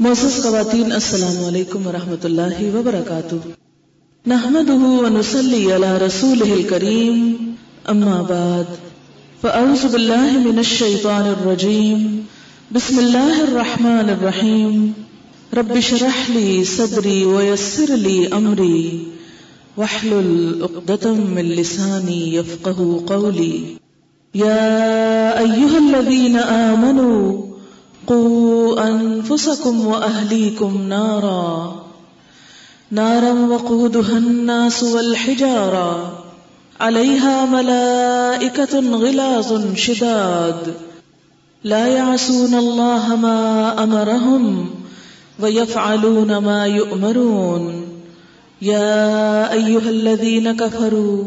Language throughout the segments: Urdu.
معزز خواتین، السلام علیکم ورحمۃ اللہ وبرکاتہ۔ نحمده ونصلي على رسوله الكريم اما بعد۔ فاعوذ بالله من الشيطان الرجيم بسم الله الرحمن الرحيم رب اشرح لي صدري ويسر لي امري واحلل عقدة من لساني يفقهوا قولي يا ايها الذين امنوا قوا أنفسكم وأهليكم نارا. نارا وقودها الناس والحجارة عليها ملائكة غلاظ شداد. لا يعصون الله ما أمرهم ويفعلون ما يؤمرون. يا أيها الذين كفروا،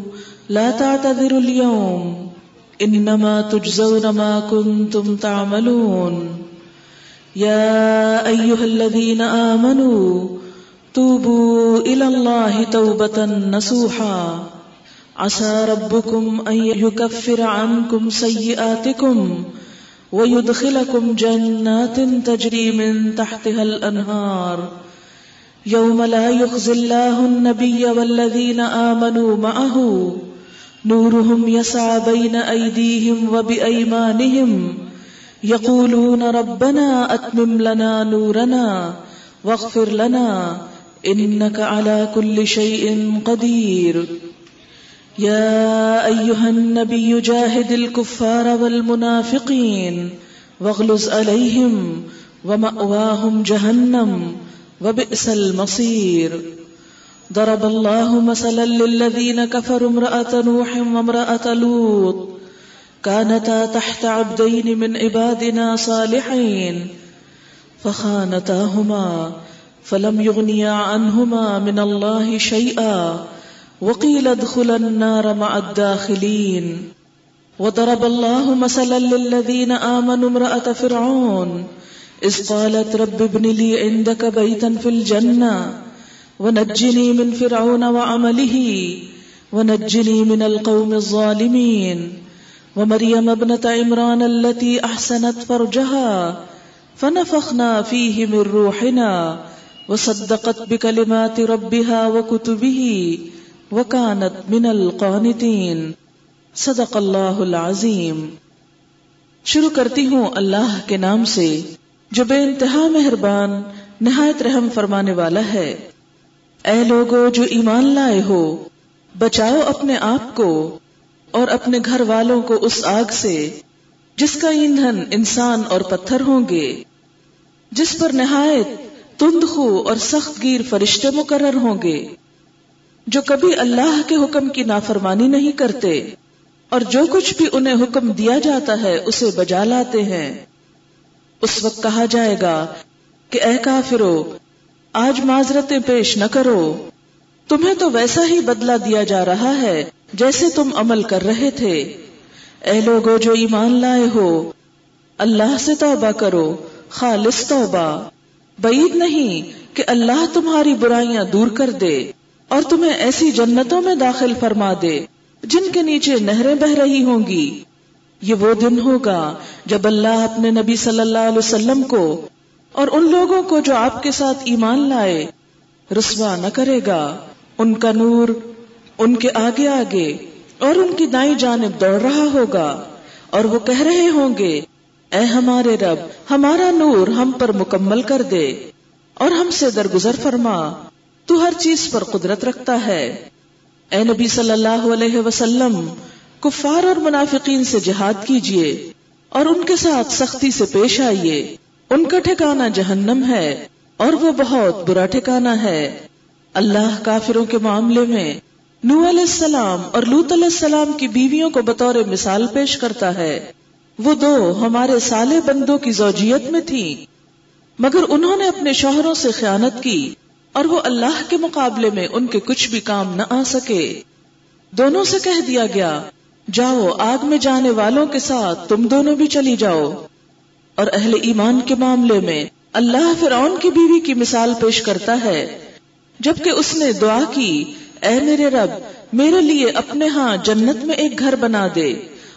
لا تعتذروا اليوم. إنما تجزون ما كنتم تعملون. يا أيها الذين آمنوا توبوا إلى الله توبة نصوحا. عسى ربكم أن يكفر عنكم سيئاتكم ويدخلكم جنات تجري من تحتها الأنهار. يوم لا يخزي الله النبي والذين آمنوا معه. نورهم يسعى بين أيديهم وبأيمانهم. يقولون ربنا أتمم لنا نورنا واغفر لنا إنك على كل شيء قدير يا أيها النبي جاهد الكفار والمنافقين واغلز عليهم ومأواهم جهنم وبئس المصير ضرب الله مثلا للذين كفروا امرأة نوح وامرأة لوط كانتا تحت عبدين من عبادنا صالحين، فخانتاهما فلم يغنيا عنهما من الله شيئا، وقيل ادخلا النار مع الداخلين. وضرب الله مثلا للذين آمنوا امرأة فرعون، إذ قالت رب ابن لي عندك بيتا في الجنة، ونجني من فرعون وعمله، ونجني من القوم الظالمين. ومريم ابنة عمران التي أحسنت فرجها فنفخنا فيه من روحنا وصدقت بكلمات ربها وكتبه وكانت من القانتين صدق اللہ العظیم. شروع کرتی ہوں اللہ کے نام سے، جو بے انتہا مہربان، نہایت رحم فرمانے والا ہے۔ اے لوگو، جو ایمان لائے ہو، بچاؤ اپنے آپ کو۔ اور اپنے گھر والوں کو اس آگ سے، جس کا ایندھن انسان اور پتھر ہوں گے، جس پر نہایت تند خو اور سخت گیر فرشتے مقرر ہوں گے، جو کبھی اللہ کے حکم کی نافرمانی نہیں کرتے، اور جو کچھ بھی انہیں حکم دیا جاتا ہے، اسے بجا لاتے ہیں۔ اس وقت کہا جائے گا کہ، اے کافرو، آج معذرتیں پیش نہ کرو۔ تمہیں تو ویسا ہی بدلہ دیا جا رہا ہے جیسے تم عمل کر رہے تھے۔ اے لوگو جو ایمان لائے ہو، اللہ سے توبہ کرو، خالص توبہ۔ بعید نہیں کہ اللہ تمہاری برائیاں دور کر دے اور تمہیں ایسی جنتوں میں داخل فرما دے، جن کے نیچے نہریں بہ رہی ہوں گی۔ یہ وہ دن ہوگا جب اللہ اپنے نبی صلی اللہ علیہ وسلم کو اور ان لوگوں کو جو آپ کے ساتھ ایمان لائے، رسوا نہ کرے گا۔ ان کا نور ان کے آگے آگے اور ان کی دائیں جانب دوڑ رہا ہوگا اور وہ کہہ رہے ہوں گے، اے ہمارے رب، ہمارا نور ہم پر مکمل کر دے اور ہم سے درگزر فرما، تو ہر چیز پر قدرت رکھتا ہے۔ اے نبی صلی اللہ علیہ وسلم، کفار اور منافقین سے جہاد کیجیے اور ان کے ساتھ سختی سے پیش آئیے۔ ان کا ٹھکانہ جہنم ہے اور وہ بہت برا ٹھکانہ ہے۔ اللہ کافروں کے معاملے میں نو علیہ السلام اور لوت علیہ السلام کی بیویوں کو بطور مثال پیش کرتا ہے۔ وہ دو ہمارے سالے بندوں کی زوجیت میں تھی مگر انہوں نے اپنے شوہروں سے خیانت کی اور وہ اللہ کے مقابلے میں ان کے کچھ بھی کام نہ آ سکے۔ دونوں سے کہہ دیا گیا، جاؤ آگ میں جانے والوں کے ساتھ تم دونوں بھی چلی جاؤ۔ اور اہل ایمان کے معاملے میں اللہ فرعون کی بیوی کی مثال پیش کرتا ہے، جبکہ اس نے دعا کی اے میرے رب، میرے لیے اپنے ہاں جنت میں ایک گھر بنا دے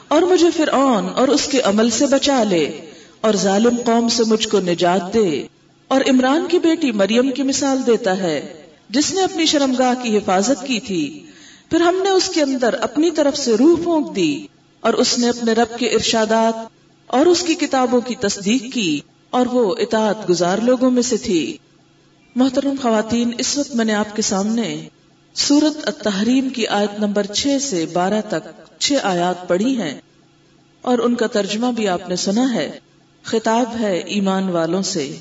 اور مجھے فرعون اور اس کے عمل سے بچا لے اور ظالم قوم سے مجھ کو نجات دے اور عمران کی بیٹی مریم کی مثال دیتا ہے، جس نے اپنی شرمگاہ کی حفاظت کی تھی۔ پھر ہم نے اس کے اندر اپنی طرف سے روح پھونک دی اور اس نے اپنے رب کے ارشادات اور اس کی کتابوں کی تصدیق کی اور وہ اطاعت گزار لوگوں میں سے تھی۔ محترم خواتین، اس وقت میں نے آپ کے سامنے سورت التحریم کی آیت نمبر چھ سے بارہ تک چھ آیات پڑھی ہیں اور ان کا ترجمہ بھی آپ نے سنا ہے۔ خطاب ہے ایمان والوں سے۔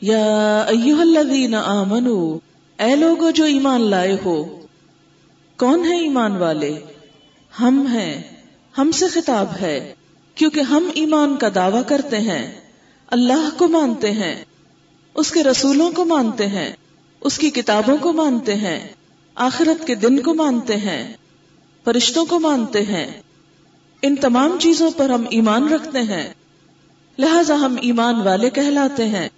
یا ایوہ الذین آمنو، اے لوگو جو ایمان لائے ہو، کون ہے ایمان والے؟ ہم ہیں، ہم سے خطاب ہے، کیونکہ ہم ایمان کا دعوی کرتے ہیں، اللہ کو مانتے ہیں، اس کے رسولوں کو مانتے ہیں، اس کی کتابوں کو مانتے ہیں۔ آخرت کے دن کو مانتے ہیں، فرشتوں کو مانتے ہیں۔ ان تمام چیزوں پر ہم ایمان رکھتے ہیں۔ لہذا ہم ایمان والے کہلاتے ہیں۔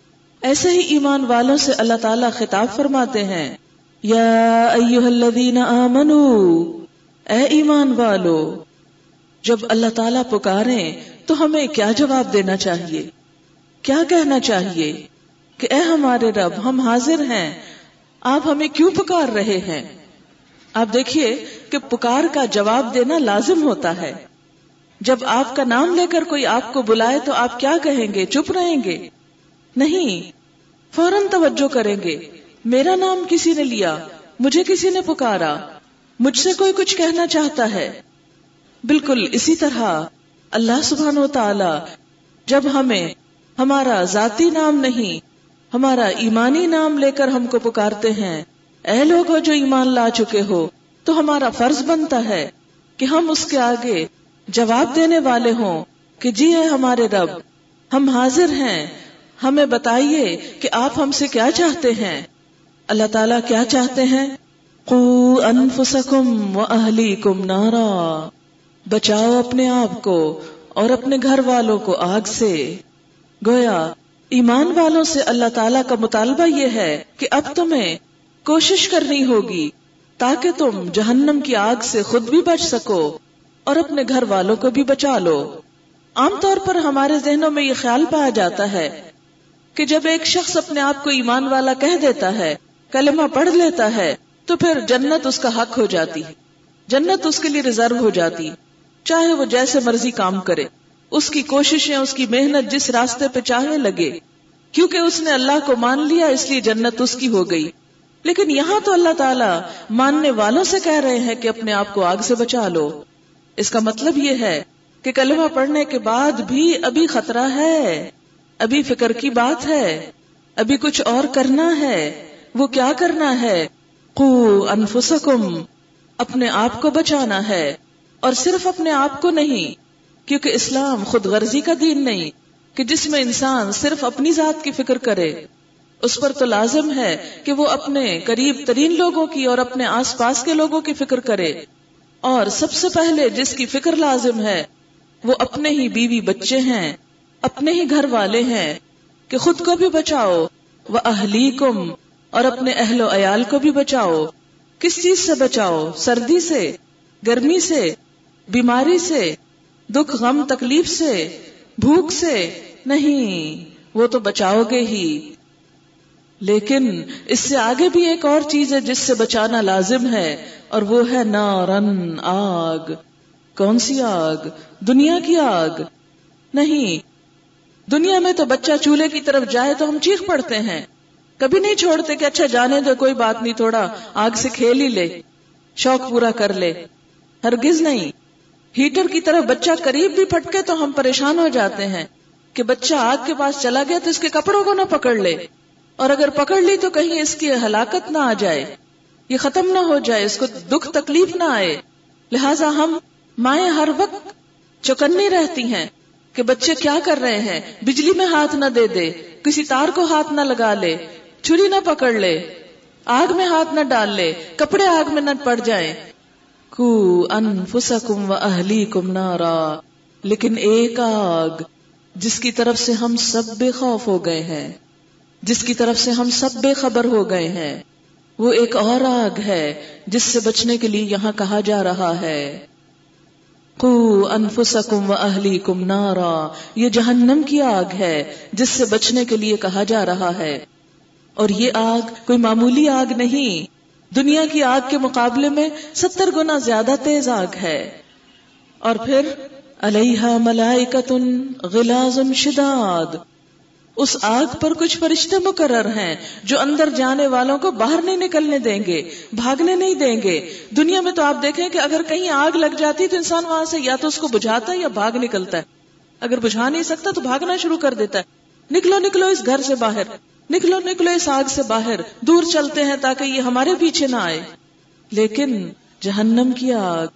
ایسے ہی ایمان والوں سے اللہ تعالیٰ خطاب فرماتے ہیں۔ یا ایوہ الذین آمنو، اے ایمان والو، جب اللہ تعالیٰ پکاریں تو ہمیں کیا جواب دینا چاہیے؟ کیا کہنا چاہیے کہ اے ہمارے رب، ہم حاضر ہیں۔ آپ ہمیں کیوں پکار رہے ہیں؟ آپ دیکھیے کہ پکار کا جواب دینا لازم ہوتا ہے۔ جب آپ کا نام لے کر کوئی آپ کو بلائے تو آپ کیا کہیں گے؟ چپ رہیں گے؟ نہیں۔ فوراً توجہ کریں گے۔ میرا نام کسی نے لیا؟ مجھے کسی نے پکارا؟ مجھ سے کوئی کچھ کہنا چاہتا ہے؟ بالکل اسی طرح اللہ سبحانہ و تعالی جب ہمیں ہمارا ذاتی نام نہیں ہمارا ایمانی نام لے کر ہم کو پکارتے ہیں۔ اے لوگ جو ایمان لا چکے ہو، تو ہمارا فرض بنتا ہے کہ ہم اس کے آگے جواب دینے والے ہوں کہ جی ہے ہمارے رب، ہم حاضر ہیں۔ ہمیں بتائیے کہ آپ ہم سے کیا چاہتے ہیں۔ اللہ تعالیٰ کیا چاہتے ہیں؟ قو انفسکم و اہلیکم نارا۔ بچاؤ اپنے آپ کو اور اپنے گھر والوں کو آگ سے۔ گویا ایمان والوں سے اللہ تعالیٰ کا مطالبہ یہ ہے کہ اب تمہیں کوشش کرنی ہوگی تاکہ تم جہنم کی آگ سے خود بھی بچ سکو اور اپنے گھر والوں کو بھی بچا لو۔ عام طور پر ہمارے ذہنوں میں یہ خیال پایا جاتا ہے کہ جب ایک شخص اپنے آپ کو ایمان والا کہہ دیتا ہے، کلمہ پڑھ لیتا ہے، تو پھر جنت اس کا حق ہو جاتی جنت اس کے لیے ریزرو ہو جاتی، چاہے وہ جیسے مرضی کام کرے۔ اس کی کوششیں، اس کی محنت جس راستے پہ چاہے لگے، کیونکہ اس نے اللہ کو مان لیا، اس لیے جنت اس کی ہو گئی۔ لیکن یہاں تو اللہ تعالیٰ ماننے والوں سے کہہ رہے ہیں کہ اپنے آپ کو آگ سے بچا لو۔ اس کا مطلب یہ ہے کہ کلمہ پڑھنے کے بعد بھی ابھی خطرہ ہے، ابھی فکر کی بات ہے، ابھی کچھ اور کرنا ہے۔ وہ کیا کرنا ہے؟ قو انفسکم، اپنے آپ کو بچانا ہے۔ اور صرف اپنے آپ کو نہیں کیونکہ اسلام خود غرضی کا دین نہیں، کہ جس میں انسان صرف اپنی ذات کی فکر کرے۔ اس پر تو لازم ہے کہ وہ اپنے قریب ترین لوگوں کی اور اپنے آس پاس کے لوگوں کی فکر کرے۔ اور سب سے پہلے جس کی فکر لازم ہے، وہ اپنے ہی بیوی بچے ہیں، اپنے ہی گھر والے ہیں، کہ خود کو بھی بچاؤ۔ وہ اہلی کم اور اپنے اہل و عیال کو بھی بچاؤ۔ کس چیز سے بچاؤ؟ سردی سے، گرمی سے، بیماری سے دکھ غم تکلیف سے، بھوک سے نہیں، وہ تو بچاؤ گے ہی۔ لیکن اس سے آگے بھی ایک اور چیز ہے جس سے بچانا لازم ہے، اور وہ ہے نارن آگ۔ کون سی آگ؟ دنیا کی آگ۔ نہیں، دنیا میں تو بچہ چولہے کی طرف جائے تو ہم چیخ پڑتے ہیں۔ کبھی نہیں چھوڑتے کہ اچھا جانے دو، کوئی بات نہیں، تھوڑا آگ سے کھیل ہی لے، شوق پورا کر لے۔ ہرگز نہیں۔ ہیٹر کی طرف بچہ قریب بھی پھٹکے تو ہم پریشان ہو جاتے ہیں کہ بچہ آگ کے پاس چلا گیا تو اس کے کپڑوں کو نہ پکڑ لے۔ اور اگر پکڑ لی تو کہیں اس کی ہلاکت نہ آ جائے۔ یہ ختم نہ ہو جائے، اس کو دکھ تکلیف نہ آئے۔ لہذا ہم مائیں ہر وقت چوکنی رہتی ہیں کہ بچے کیا کر رہے ہیں۔ بجلی میں ہاتھ نہ دے دے، کسی تار کو ہاتھ نہ لگا لے، چھری نہ پکڑ لے، آگ میں ہاتھ نہ ڈال لے، کپڑے آگ میں نہ پڑ جائیں۔ کو انفسکم و اہلیکم نارا۔ لیکن ایک آگ، جس کی طرف سے ہم سب بے خوف ہو گئے ہیں۔ جس کی طرف سے ہم سب بے خبر ہو گئے ہیں۔ وہ ایک اور آگ ہے، جس سے بچنے کے لیے یہاں کہا جا رہا ہے۔ قو انفسکم و اہلیکم نارا۔ یہ جہنم کی آگ ہے، جس سے بچنے کے لیے کہا جا رہا ہے۔ اور یہ آگ کوئی معمولی آگ نہیں۔ دنیا کی آگ کے مقابلے میں ستر گنا زیادہ تیز آگ ہے۔ اور پھر علیہ ملائکتن غلاز شداد۔ اس آگ پر کچھ فرشتے مقرر ہیں جو اندر جانے والوں کو باہر نہیں نکلنے دیں گے، بھاگنے نہیں دیں گے۔ دنیا میں تو آپ دیکھیں کہ اگر کہیں آگ لگ جاتی تو انسان وہاں سے یا تو اس کو بجھاتا ہے یا بھاگ نکلتا ہے۔ اگر بجھا نہیں سکتا تو بھاگنا شروع کر دیتا ہے۔ نکلو نکلو اس گھر سے باہر۔ نکلو نکلو اس آگ سے باہر، دور چلتے ہیں تاکہ یہ ہمارے پیچھے نہ آئے۔ لیکن جہنم کی آگ،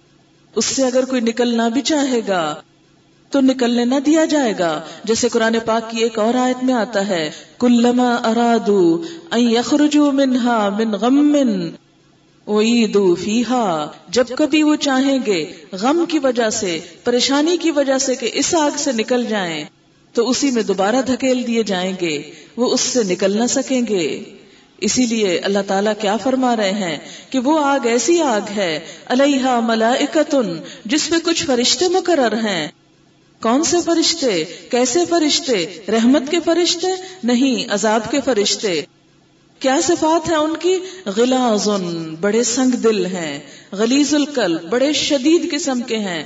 اس سے اگر کوئی نکلنا بھی چاہے گا، تو نکلنے نہ دیا جائے گا، جیسے قرآن پاک کی ایک اور آیت میں آتا ہے۔ کلما ارادو یخرجو منہا من غم وعیدو فیہا۔ جب کبھی وہ چاہیں گے غم کی وجہ سے، پریشانی کی وجہ سے کہ اس آگ سے نکل جائیں۔ تو اسی میں دوبارہ دھکیل دیے جائیں گے، وہ اس سے نکل نہ سکیں گے۔ اسی لیے اللہ تعالیٰ کیا فرما رہے ہیں کہ وہ آگ ایسی آگ ہے علیہ ملائکتن، جس میں کچھ فرشتے مقرر ہیں۔ کون سے فرشتے؟ کیسے فرشتے؟ رحمت کے فرشتے؟ نہیں، عذاب کے فرشتے۔ کیا صفات ہے ان کی؟ غلاز بڑے سنگ دل ہیں۔ غلیز القل بڑے شدید قسم کے ہیں۔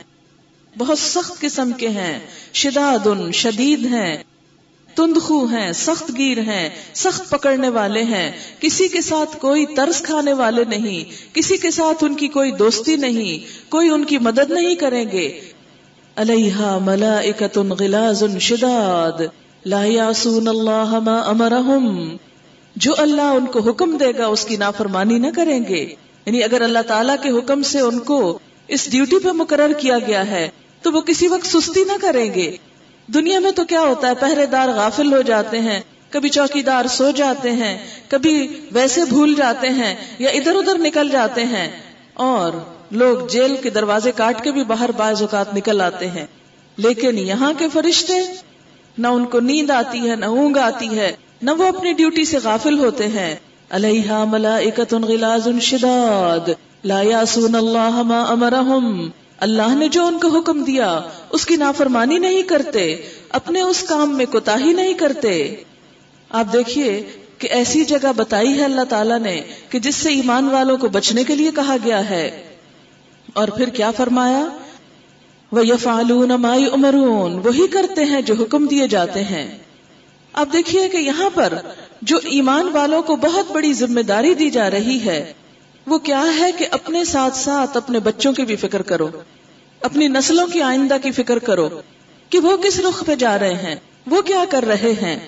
بہت سخت قسم کے ہیں، شداد شدید ہیں، تندخو ہیں، سخت گیر ہیں، سخت پکڑنے والے ہیں۔ کسی کے ساتھ کوئی ترس کھانے والے نہیں، کسی کے ساتھ ان کی کوئی دوستی نہیں، کوئی ان کی مدد نہیں کریں گے۔ علیہ ملائکت غلاز شداد۔ لا یاسون اللہ ما امرہم۔ جو اللہ ان کو حکم دے گا، اس کی نافرمانی نہ کریں گے۔ یعنی اگر اللہ تعالیٰ کے حکم سے ان کو اس ڈیوٹی پہ مقرر کیا گیا ہے تو وہ کسی وقت سستی نہ کریں گے۔ دنیا میں تو کیا ہوتا ہے، پہرے دار غافل ہو جاتے ہیں، کبھی چوکی دار سو جاتے ہیں، کبھی ویسے بھول جاتے ہیں یا ادھر ادھر نکل جاتے ہیں۔ اور لوگ جیل کے دروازے کاٹ کے بھی باہر بعض اوقات نکل آتے ہیں۔ لیکن یہاں کے فرشتے نہ ان کو نیند آتی ہے، نہ اونگ آتی ہے، نہ وہ اپنی ڈیوٹی سے غافل ہوتے ہیں۔ علیہ ملائکت غلاز شداد، لا یاسون اللہ ما امرہم۔ اللہ نے جو ان کو حکم دیا، اس کی نافرمانی نہیں کرتے، اپنے اس کام میں کوتا ہی نہیں کرتے۔ آپ دیکھیے کہ ایسی جگہ بتائی ہے اللہ تعالیٰ نے کہ جس سے ایمان والوں کو بچنے کے لیے کہا گیا ہے۔ اور پھر کیا فرمایا؟ وہ یفعلون ما امرون وہی کرتے ہیں جو حکم دیے جاتے ہیں۔ اب دیکھیے کہ یہاں پر جو ایمان والوں کو بہت بڑی ذمہ داری دی جا رہی ہے وہ کیا ہے کہ اپنے ساتھ ساتھ اپنے بچوں کی بھی فکر کرو، اپنی نسلوں کی آئندہ کی فکر کرو کہ وہ کس رخ پہ جا رہے ہیں، وہ کیا کر رہے ہیں۔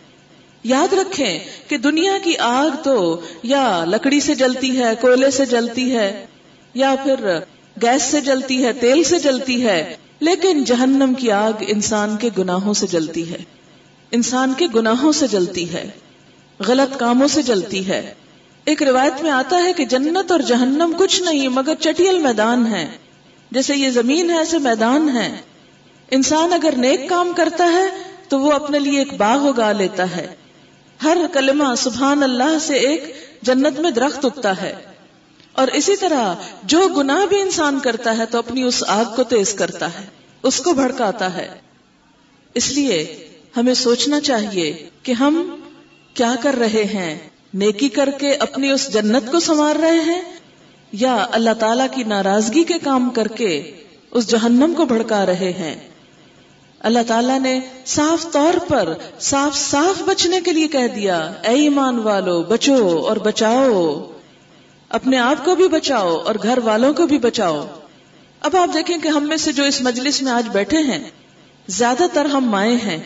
یاد رکھیں کہ دنیا کی آگ تو یا لکڑی سے جلتی ہے، کوئلے سے جلتی ہے، یا پھر گیس سے جلتی ہے، تیل سے جلتی ہے، لیکن جہنم کی آگ انسان کے گناہوں سے جلتی ہے۔ انسان کے گناہوں سے جلتی ہے، غلط کاموں سے جلتی ہے۔ ایک روایت میں آتا ہے کہ جنت اور جہنم کچھ نہیں مگر چٹیل میدان ہے۔ جیسے یہ زمین ہے، ایسے میدان ہے۔ انسان اگر نیک کام کرتا ہے، تو وہ اپنے لیے ایک باغ اگا لیتا ہے۔ ہر کلمہ سبحان اللہ سے ایک جنت میں درخت اگتا ہے۔ اور اسی طرح جو گناہ بھی انسان کرتا ہے، تو اپنی اس آگ کو تیز کرتا ہے، اس کو بھڑکاتا ہے۔ اس لیے ہمیں سوچنا چاہیے کہ ہم کیا کر رہے ہیں۔ نیکی کر کے اپنی اس جنت کو سنوار رہے ہیں یا اللہ تعالی کی ناراضگی کے کام کر کے اس جہنم کو بھڑکا رہے ہیں؟ اللہ تعالیٰ نے صاف طور پر صاف صاف بچنے کے لیے کہہ دیا، اے ایمان والو، بچو اور بچاؤ۔ اپنے آپ کو بھی بچاؤ اور گھر والوں کو بھی بچاؤ۔ اب آپ دیکھیں کہ ہم میں سے جو اس مجلس میں آج بیٹھے ہیں، زیادہ تر ہم مائیں ہیں۔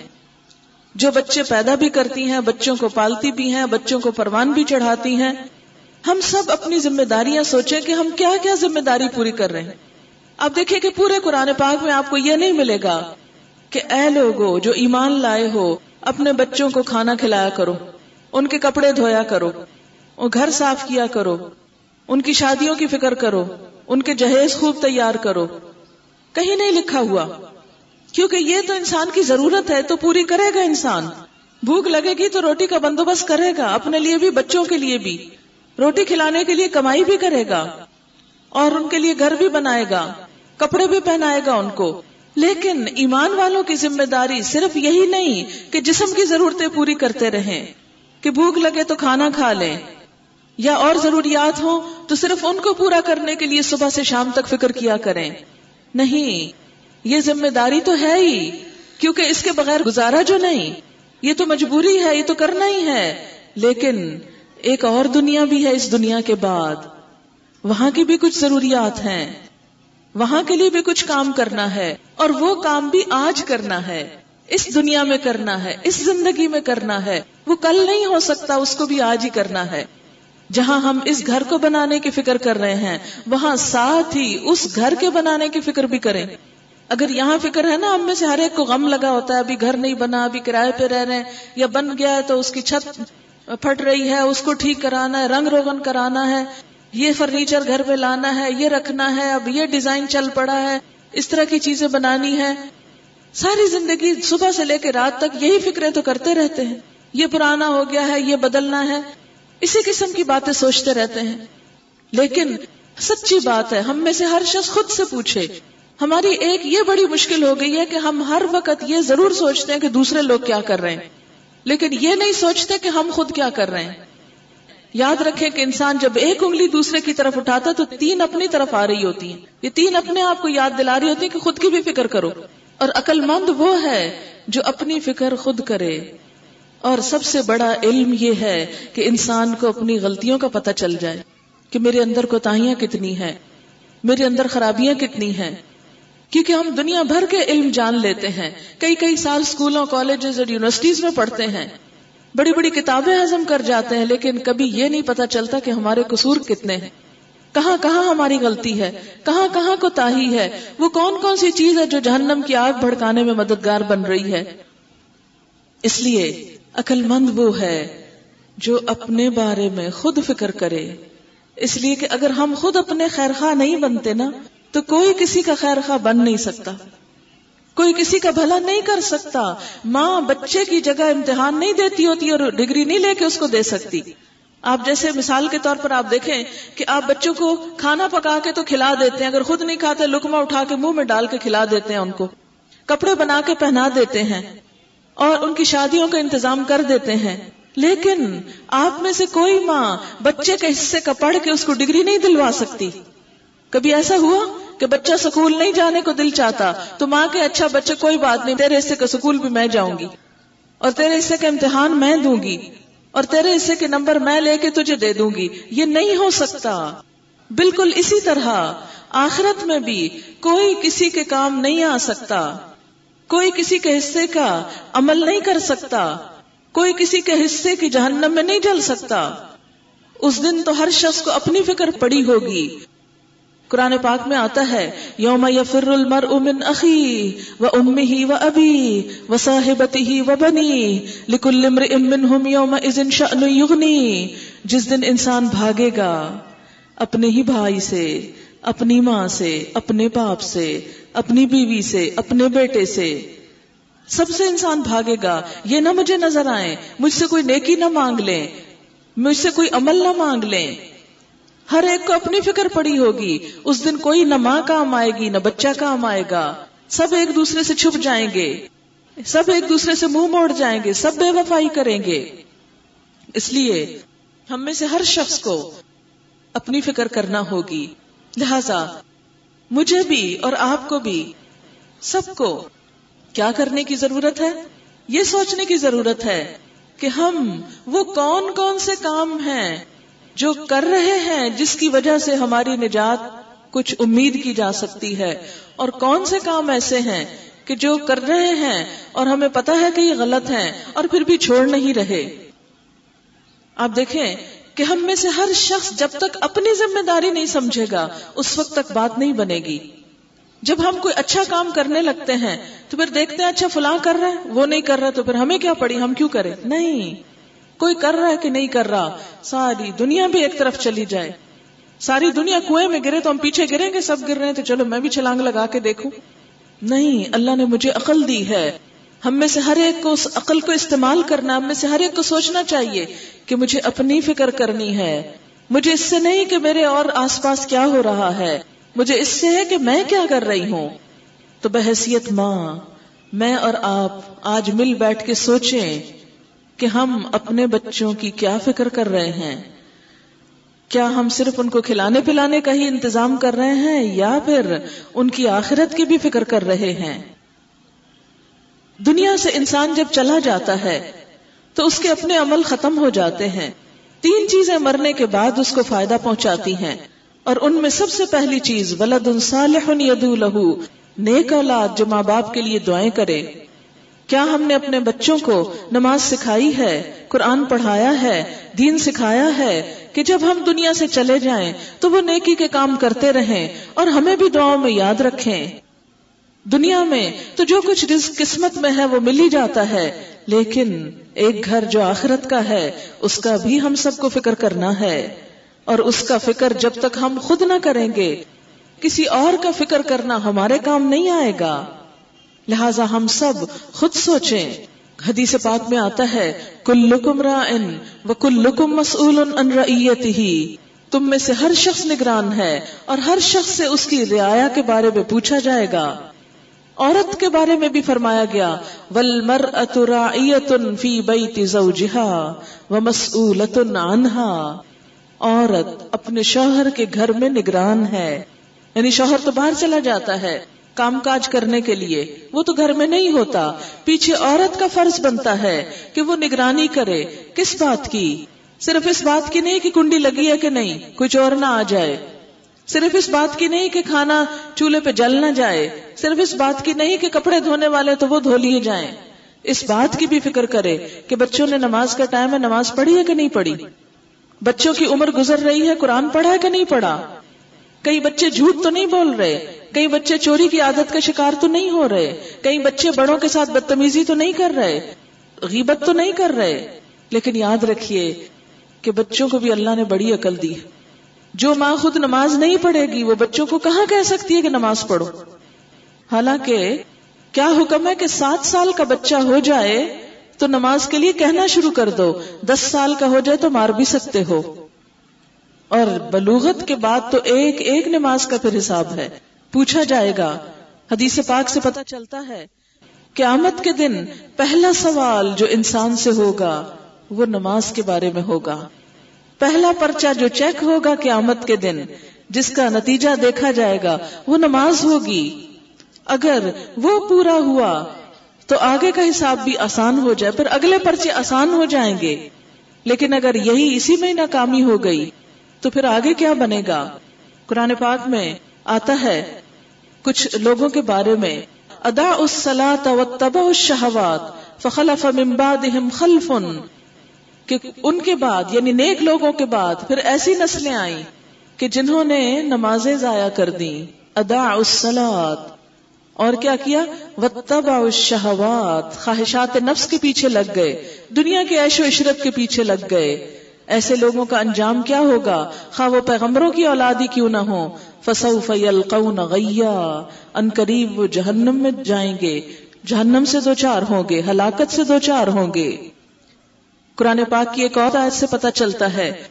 جو بچے پیدا بھی کرتی ہیں، بچوں کو پالتی بھی ہیں، بچوں کو پروان بھی چڑھاتی ہیں۔ ہم سب اپنی ذمہ داریاں سوچیں کہ ہم کیا کیا ذمہ داری پوری کر رہے ہیں۔ آپ دیکھیں کہ پورے قرآن پاک میں آپ کو یہ نہیں ملے گا کہ اے لوگو جو ایمان لائے ہو، اپنے بچوں کو کھانا کھلایا کرو، ان کے کپڑے دھویا کرو گھر صاف کیا کرو، ان کی شادیوں کی فکر کرو، ان کے جہیز خوب تیار کرو۔ کہیں نہیں لکھا ہوا۔ کیونکہ یہ تو انسان کی ضرورت ہے، تو پوری کرے گا انسان۔ بھوک لگے گی تو روٹی کا بندوبست کرے گا، اپنے لیے بھی، بچوں کے لیے بھی۔ روٹی کھلانے کے لیے کمائی بھی کرے گا، اور ان کے لیے گھر بھی بنائے گا، کپڑے بھی پہنائے گا ان کو۔ لیکن ایمان والوں کی ذمہ داری صرف یہی نہیں کہ جسم کی ضرورتیں پوری کرتے رہیں۔ کہ بھوک لگے تو کھانا کھا لیں۔ یا اور ضروریات ہوں تو صرف ان کو پورا کرنے کے لیے صبح سے شام تک فکر کیا کریں۔ نہیں یہ ذمہ داری تو ہے ہی، کیونکہ اس کے بغیر گزارا جو نہیں، یہ تو مجبوری ہے، یہ تو کرنا ہی ہے۔ لیکن ایک اور دنیا بھی ہے اس دنیا کے بعد۔ وہاں کی بھی کچھ ضروریات ہیں۔ وہاں کے لیے بھی کچھ کام کرنا ہے، اور وہ کام بھی آج کرنا ہے۔ اس دنیا میں کرنا ہے، اس زندگی میں کرنا ہے۔ وہ کل نہیں ہو سکتا، اس کو بھی آج ہی کرنا ہے۔ جہاں ہم اس گھر کو بنانے کی فکر کر رہے ہیں، وہاں ساتھ ہی اس گھر کے بنانے کی فکر بھی کریں۔ اگر یہاں فکر ہے نا، ہم میں سے ہر ایک کو غم لگا ہوتا ہے، ابھی گھر نہیں بنا، ابھی کرائے پہ رہ رہے ہیں، یا بن گیا ہے تو اس کی چھت پھٹ رہی ہے، اس کو ٹھیک کرانا ہے، رنگ روغن کرانا ہے، یہ فرنیچر گھر پہ لانا ہے، یہ رکھنا ہے، اب یہ ڈیزائن چل پڑا ہے، اس طرح کی چیزیں بنانی ہے ساری زندگی صبح سے لے کے رات تک یہی فکریں تو کرتے رہتے ہیں۔ یہ پرانا ہو گیا ہے، یہ بدلنا ہے۔ اسی قسم کی باتیں سوچتے رہتے ہیں۔ لیکن سچی بات ہے، ہم میں سے ہر شخص خود سے پوچھے ہماری ایک یہ بڑی مشکل ہو گئی ہے کہ ہم ہر وقت یہ ضرور سوچتے ہیں کہ دوسرے لوگ کیا کر رہے ہیں۔ لیکن یہ نہیں سوچتے کہ ہم خود کیا کر رہے ہیں۔ یاد رکھیں کہ انسان جب ایک انگلی دوسرے کی طرف اٹھاتا تو تین اپنی طرف آ رہی ہوتی ہیں۔ یہ تین اپنے آپ کو یاد دلا رہی ہوتی ہیں کہ خود کی بھی فکر کرو۔ اور عقل مند وہ ہے جو اپنی فکر خود کرے۔ اور سب سے بڑا علم یہ ہے کہ انسان کو اپنی غلطیوں کا پتہ چل جائے کہ میرے اندر کوتاہیاں کتنی ہیں، میرے اندر خرابیاں کتنی ہیں۔ کیونکہ ہم دنیا بھر کے علم جان لیتے ہیں۔ کئی کئی سال اسکولوں کالجز اور یونیورسٹیز میں پڑھتے ہیں۔ بڑی بڑی کتابیں ہزم کر جاتے ہیں، لیکن کبھی یہ نہیں پتا چلتا کہ ہمارے قصور کتنے ہیں۔ کہاں کہاں ہماری غلطی ہے؟ کہاں کہاں کو تاہی ہے؟ وہ کون کون سی چیز ہے جو جہنم کی آگ بھڑکانے میں مددگار بن رہی ہے؟ اس لیے عقل مند وہ ہے جو اپنے بارے میں خود فکر کرے۔ اس لیے کہ اگر ہم خود اپنے خیر خواہ نہیں بنتے نا تو کوئی کسی کا خیر خواہ بن نہیں سکتا۔ کوئی کسی کا بھلا نہیں کر سکتا۔ ماں بچے کی جگہ امتحان نہیں دیتی ہوتی اور ڈگری نہیں لے کے اس کو دے سکتی۔ آپ جیسے مثال کے طور پر آپ دیکھیں کہ آپ بچوں کو کھانا پکا کے تو کھلا دیتے ہیں، اگر خود نہیں کھاتے لکما اٹھا کے منہ میں ڈال کے کھلا دیتے ہیں ان کو۔ کپڑے بنا کے پہنا دیتے ہیں اور ان کی شادیوں کا انتظام کر دیتے ہیں۔ لیکن آپ میں سے کوئی ماں بچے کے حصے کا پڑھ کے اس کو ڈگری نہیں دلوا سکتی۔ کبھی ایسا ہوا کہ بچہ سکول نہیں جانے کو دل چاہتا تو ماں کے اچھا بچے کوئی بات نہیں، تیرے حصے کا سکول بھی میں جاؤں گی اور تیرے حصے کا امتحان میں دوں گی اور تیرے حصے کے نمبر میں لے کے تجھے دے دوں گی۔ یہ نہیں ہو سکتا۔ بالکل اسی طرح آخرت میں بھی کوئی کسی کے کام نہیں آ سکتا۔ کوئی کسی کے حصے کا عمل نہیں کر سکتا۔ کوئی کسی کے حصے کی جہنم میں نہیں جل سکتا۔ اس دن تو ہر شخص کو اپنی فکر پڑی ہوگی۔ قرآن پاک میں آتا ہے، یوم یفر المرء من اخی و امه و ابی و صاحبته و بنی لکل امرئ منهم یومئذ شأن یغنی، جس دن انسان بھاگے گا اپنے ہی بھائی سے، اپنی ماں سے، اپنے باپ سے، اپنی بیوی سے، اپنے بیٹے سے سب سے انسان بھاگے گا۔ یہ نہ مجھے نظر آئے مجھ سے کوئی نیکی نہ مانگ لیں، مجھ سے کوئی عمل نہ مانگ لیں۔ ہر ایک کو اپنی فکر پڑی ہوگی۔ اس دن کوئی نہ ماں کام آئے گی، نہ بچہ کام آئے گا۔ سب ایک دوسرے سے چھپ جائیں گے۔ سب ایک دوسرے سے منہ موڑ جائیں گے، سب بے وفائی کریں گے۔ اس لیے ہم میں سے ہر شخص کو اپنی فکر کرنا ہوگی۔ لہذا مجھے بھی اور آپ کو بھی سب کو کیا کرنے کی ضرورت ہے؟ یہ سوچنے کی ضرورت ہے کہ ہم وہ کون کون سے کام ہیں جو کر رہے ہیں جس کی وجہ سے ہماری نجات کچھ امید کی جا سکتی ہے۔ اور کون سے کام ایسے ہیں کہ جو کر رہے ہیں اور ہمیں پتا ہے کہ یہ غلط ہیں اور پھر بھی چھوڑ نہیں رہے۔ آپ دیکھیں کہ ہم میں سے ہر شخص جب تک اپنی ذمہ داری نہیں سمجھے گا، اس وقت تک بات نہیں بنے گی۔ جب ہم کوئی اچھا کام کرنے لگتے ہیں تو پھر دیکھتے ہیں اچھا فلاں کر رہا ہے وہ نہیں کر رہا تو پھر ہمیں کیا پڑی، ہم کیوں کریں؟ نہیں۔ کوئی کر رہا ہے کہ نہیں کر رہا؟ ساری دنیا بھی ایک طرف چلی جائے۔ ساری دنیا کنویں میں گرے تو ہم پیچھے گریں گے، سب گر رہے ہیں تو چلو میں بھی چھلانگ لگا کے دیکھوں۔ نہیں، اللہ نے مجھے عقل دی ہے۔ ہم میں سے ہر ایک کو اس عقل کو استعمال کرنا، ہم میں سے ہر ایک کو سوچنا چاہیے کہ مجھے اپنی فکر کرنی ہے۔ مجھے اس سے نہیں کہ میرے اور آس پاس کیا ہو رہا ہے۔ مجھے اس سے ہے کہ میں کیا کر رہی ہوں۔ تو بحثیت ماں، میں اور آپ آج مل بیٹھ کے سوچیں۔ کہ ہم اپنے بچوں کی کیا فکر کر رہے ہیں؟ کیا ہم صرف ان کو کھلانے پلانے کا ہی انتظام کر رہے ہیں یا پھر ان کی آخرت کی بھی فکر کر رہے ہیں؟ دنیا سے انسان جب چلا جاتا ہے، تو اس کے اپنے عمل ختم ہو جاتے ہیں۔ تین چیزیں مرنے کے بعد اس کو فائدہ پہنچاتی ہیں۔ اور ان میں سب سے پہلی چیز ولد صالح یدو لہو، نیک اولاد جو ماں باپ کے لیے دعائیں کرے۔ کیا ہم نے اپنے بچوں کو نماز سکھائی ہے، قرآن پڑھایا ہے، دین سکھایا ہے کہ جب ہم دنیا سے چلے جائیں تو وہ نیکی کے کام کرتے رہیں اور ہمیں بھی دعاؤں میں یاد رکھیں۔ دنیا میں تو جو کچھ رزق قسمت میں ہے وہ مل ہی جاتا ہے، لیکن ایک گھر جو آخرت کا ہے، اس کا بھی ہم سب کو فکر کرنا ہے۔ اور اس کا فکر جب تک ہم خود نہ کریں گے، کسی اور کا فکر کرنا ہمارے کام نہیں آئے گا۔ لہذا ہم سب خود سوچیں۔ حدیث پاک میں آتا ہے کل لکم رائن و کل لکم مسول ان ہی تم میں سے ہر شخص نگران ہے اور ہر شخص سے اس کی رعایا کے بارے میں پوچھا جائے گا۔ عورت کے بارے میں بھی فرمایا گیا ول مر فی بیت زوجہا و مسئولت عورت اپنے شوہر کے گھر میں نگران ہے۔ یعنی شوہر تو باہر چلا جاتا ہے۔ کام کاج کرنے کے لیے۔ وہ تو گھر میں نہیں ہوتا۔ پیچھے عورت کا فرض بنتا ہے کہ وہ نگرانی کرے۔ کس بات کی؟ صرف اس بات کی نہیں کہ کنڈی لگی ہے کہ نہیں، کچھ اور نہ آ جائے۔ صرف اس بات کی نہیں کہ کھانا چولہے پہ جل نہ جائے۔ صرف اس بات کی نہیں کہ کپڑے دھونے والے تو وہ دھو لیے جائیں۔ اس بات کی بھی فکر کرے کہ بچوں نے نماز کا ٹائم ہے، نماز پڑھی ہے کہ نہیں پڑھی؟ بچوں کی عمر گزر رہی ہے، قرآن پڑھا ہے کہ نہیں پڑھا؟ کئی بچے جھوٹ تو نہیں بول رہے، کئی بچے چوری کی عادت کا شکار تو نہیں ہو رہے، کئی بچے بڑوں کے ساتھ بدتمیزی تو نہیں کر رہے، غیبت تو نہیں کر رہے۔ لیکن یاد رکھیے کہ بچوں کو بھی اللہ نے بڑی عقل دی۔ جو ماں خود نماز نہیں پڑھے گی، وہ بچوں کو کہاں کہہ سکتی ہے کہ نماز پڑھو؟ حالانکہ کیا حکم ہے کہ سات سال کا بچہ ہو جائے تو نماز کے لیے کہنا شروع کر دو، دس سال کا ہو جائے تو مار بھی سکتے ہو۔ اور بلوغت کے بعد تو ایک ایک نماز کا پھر حساب ہے۔ پوچھا جائے گا۔ حدیث پاک سے پتا چلتا ہے۔ قیامت کے دن پہلا سوال جو انسان سے ہوگا وہ نماز کے بارے میں ہوگا۔ پہلا پرچہ جو چیک ہوگا قیامت کے دن، جس کا نتیجہ دیکھا جائے گا، وہ نماز ہوگی۔ اگر وہ پورا ہوا تو آگے کا حساب بھی آسان ہو جائے، پھر اگلے پرچے آسان ہو جائیں گے۔ لیکن اگر یہی اسی میں ناکامی ہو گئی تو پھر آگے کیا بنے گا؟ قرآن پاک میں آتا ہے، کچھ لوگوں کے بارے میں ادا اس سلا تب شہوات فخلف بعدهم خلف کہ ان کے بعد یعنی نیک لوگوں کے بعد پھر ایسی نسلیں آئیں کہ جنہوں نے نمازیں ضائع کر دی ادا اس سلاد اور کیا کیا؟ وتبا الشہوات خواہشات نفس کے پیچھے لگ گئے، دنیا کے عیش و عشرت کے پیچھے لگ گئے۔ ایسے لوگوں کا انجام کیا ہوگا؟ خواہ وہ پیغمبروں کی اولادی کیوں نہ ہو فسوف یلقون غیا ان قریب وہ جہنم میں جائیں گے۔ جہنم سے دو چار ہوں گے، ہلاکت سے دو چار ہوں گے۔ قرآن پاک کی ایک اور آیت سے پتہ چلتا ہے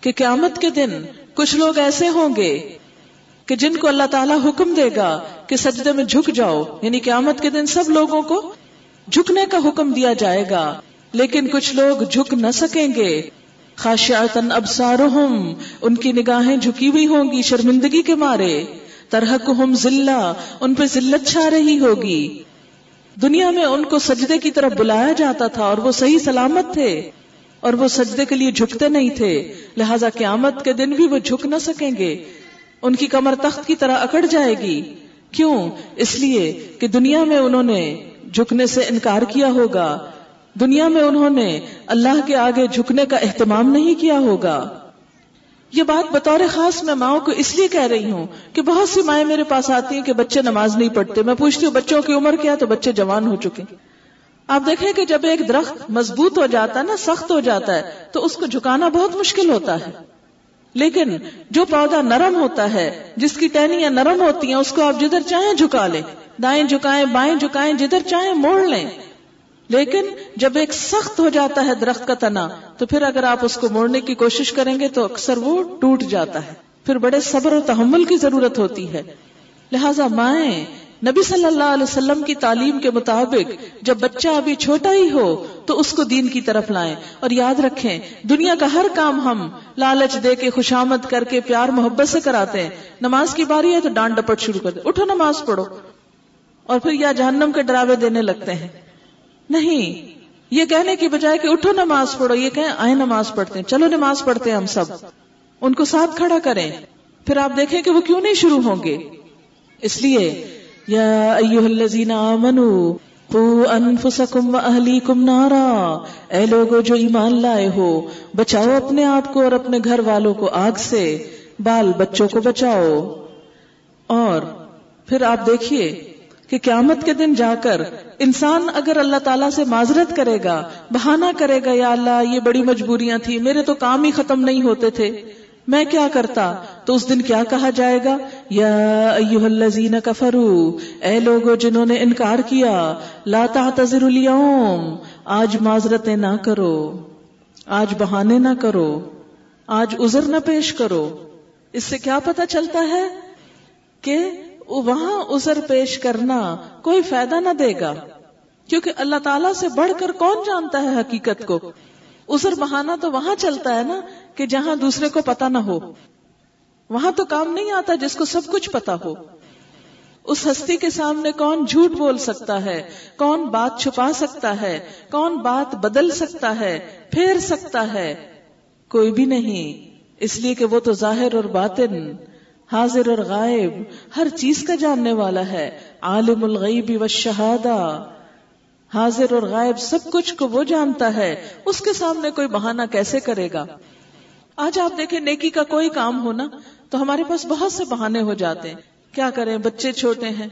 کہ قیامت کے دن کچھ لوگ ایسے ہوں گے کہ جن کو اللہ تعالیٰ حکم دے گا کہ سجدے میں جھک جاؤ۔ یعنی قیامت کے دن سب لوگوں کو جھکنے کا حکم دیا جائے گا۔ لیکن کچھ لوگ جھک نہ سکیں گے۔ خاشعتن ابصارہم، ان کی نگاہیں جھکی ہوئی ہوں گی شرمندگی کے مارے ترحقہم ذلہ، ان پہ ذلت چھا رہی ہوگی۔ دنیا میں ان کو سجدے کی طرف بلایا جاتا تھا اور وہ صحیح سلامت تھے، اور وہ سجدے کے لیے جھکتے نہیں تھے، لہذا قیامت کے دن بھی وہ جھک نہ سکیں گے۔ ان کی کمر تخت کی طرح اکڑ جائے گی۔ کیوں؟ اس لیے کہ دنیا میں انہوں نے جھکنے سے انکار کیا ہوگا۔ دنیا میں انہوں نے اللہ کے آگے جھکنے کا اہتمام نہیں کیا ہوگا۔ یہ بات بطور خاص میں ماؤں کو اس لیے کہہ رہی ہوں کہ بہت سی مائیں میرے پاس آتی ہیں کہ بچے نماز نہیں پڑھتے۔ میں پوچھتی ہوں، بچوں کی عمر کیا تو بچے جوان ہو چکے آپ دیکھیں کہ جب ایک درخت مضبوط ہو جاتا ہے نا، سخت ہو جاتا ہے، تو اس کو جھکانا بہت مشکل ہوتا ہے۔ لیکن جو پودا نرم ہوتا ہے، جس کی ٹہنیاں نرم ہوتی ہیں، اس کو آپ جدھر چاہیں جھکا لیں۔ دائیں جھکائیں، بائیں جھکائیں، جدھر چاہیں موڑ لیں۔ لیکن جب ایک سخت ہو جاتا ہے درخت کا تنا، تو پھر اگر آپ اس کو موڑنے کی کوشش کریں گے تو اکثر وہ ٹوٹ جاتا ہے۔ پھر بڑے صبر و تحمل کی ضرورت ہوتی ہے۔ لہذا مائیں، نبی صلی اللہ علیہ وسلم کی تعلیم کے مطابق جب بچہ ابھی چھوٹا ہی ہو، تو اس کو دین کی طرف لائیں۔ اور یاد رکھیں، دنیا کا ہر کام ہم لالچ دے کے، خوشامد کر کے، پیار محبت سے کراتے ہیں۔ نماز کی باری ہے تو ڈانٹ ڈپٹ شروع کر دیں۔ اٹھو نماز پڑھو۔ اور پھر یا جہنم کے ڈراوے دینے لگتے ہیں۔ نہیں. یہ کہنے کی بجائے کہ اٹھو نماز پڑھو، یہ کہیں آئے نماز پڑھتے ہیں، چلو نماز پڑھتے ہیں ہم سب۔ ان کو ساتھ کھڑا کریں۔ پھر آپ دیکھیں کہ وہ کیوں نہیں شروع ہوں گے۔ اس لیے، یا ایوہ الذین آمنوا قو انفسکم و اہلیکم نارا۔ اے لوگو جو ایمان لائے ہو، بچاؤ اپنے آپ کو اور اپنے گھر والوں کو آگ سے۔ بال بچوں کو بچاؤ۔ اور پھر آپ دیکھیے کہ قیامت کے دن جا کر انسان اگر اللہ تعالیٰ سے معذرت کرے گا، بہانہ کرے گا، یا اللہ، یہ بڑی مجبوریاں تھی میرے تو کام ہی ختم نہیں ہوتے تھے، میں کیا کرتا؟ تو اس دن کیا کہا جائے گا؟ یا ایوہ الذین کفروا، اے لوگو جنہوں نے انکار کیا، لا تعتذر اليوم، آج معذرتیں نہ کرو، آج بہانے نہ کرو، آج عذر نہ پیش کرو۔ اس سے کیا پتا چلتا ہے کہ وہاں عذر پیش کرنا کوئی فائدہ نہ دے گا۔ کیونکہ اللہ تعالیٰ سے بڑھ کر کون جانتا ہے حقیقت کو؟ عذر بہانا تو وہاں چلتا ہے نا کہ جہاں دوسرے کو پتا نہ ہو۔ وہاں تو کام نہیں آتا جس کو سب کچھ پتا ہو۔ اس ہستی کے سامنے کون جھوٹ بول سکتا ہے؟ کون بات چھپا سکتا ہے؟ کون بات بدل سکتا ہے؟ پھیر سکتا ہے؟ کوئی بھی نہیں۔ اس لیے کہ وہ تو ظاہر اور باطن۔ حاضر اور غائب، ہر چیز کا جاننے والا ہے۔ عالم الغیب والشہادہ۔ حاضر اور غائب سب کچھ کو وہ جانتا ہے، اس کے سامنے کوئی بہانہ کیسے کرے گا؟ آج آپ دیکھیں نیکی کا کوئی کام ہونا تو ہمارے پاس بہت سے بہانے ہو جاتے ہیں۔ کیا کریں، بچے چھوٹے ہیں۔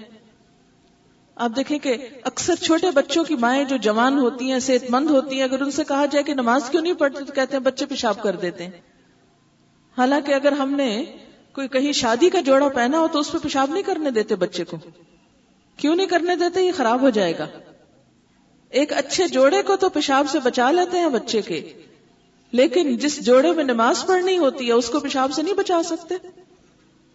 آپ دیکھیں کہ اکثر چھوٹے بچوں کی مائیں جو جوان ہوتی ہیں، صحت مند ہوتی ہیں، اگر ان سے کہا جائے کہ نماز کیوں نہیں پڑھتے، تو کہتے ہیں بچے پیشاب کر دیتے ہیں۔ حالانکہ اگر ہم نے کوئی کہیں شادی کا جوڑا پہنا ہو تو اس پہ پیشاب نہیں کرنے دیتے بچے کو؟ کیوں نہیں کرنے دیتے؟ یہ خراب ہو جائے گا۔ ایک اچھے جوڑے کو تو پیشاب سے بچا لیتے ہیں بچے کے۔ لیکن جس جوڑے میں نماز پڑھنی ہوتی ہے، اس کو پیشاب سے نہیں بچا سکتے۔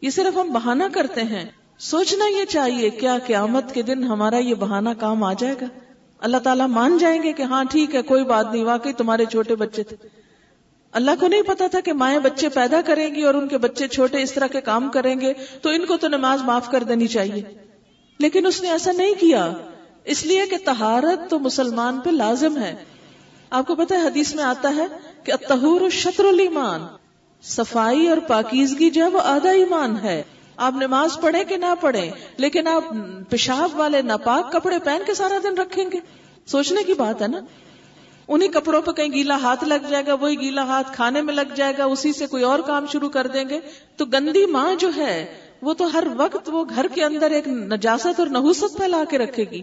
یہ صرف ہم بہانہ کرتے ہیں۔ سوچنا یہ چاہیے، کیا قیامت کے دن ہمارا یہ بہانہ کام آ جائے گا؟ اللہ تعالیٰ مان جائیں گے کہ ہاں ٹھیک ہے، کوئی بات نہیں، واقعی تمہارے چھوٹے بچے تھے۔ اللہ کو نہیں پتا تھا کہ مائیں بچے پیدا کریں گی اور ان کے بچے چھوٹے اس طرح کے کام کریں گے، تو ان کو تو نماز معاف کر دینی چاہیے۔ لیکن اس نے ایسا نہیں کیا۔ اس لیے کہ تہارت تو مسلمان پہ لازم ہے۔ آپ کو پتا ہے، حدیث میں آتا ہے کہ اتہور شطر المان صفائی اور پاکیزگی جو ہے وہ آدھا ایمان ہے۔ آپ نماز پڑھیں کہ نہ پڑھیں، لیکن آپ پیشاب والے ناپاک کپڑے پہن کے سارا دن رکھیں گے۔ سوچنے کی بات ہے نا۔ انہی کپڑوں پہ کہیں گیلا ہاتھ لگ جائے گا، وہی گیلا ہاتھ کھانے میں لگ جائے گا، اسی سے کوئی اور کام شروع کر دیں گے۔ تو گندی ماں جو ہے، وہ تو ہر وقت وہ گھر کے اندر ایک نجاست اور نحوست پھیلا کے رکھے گی۔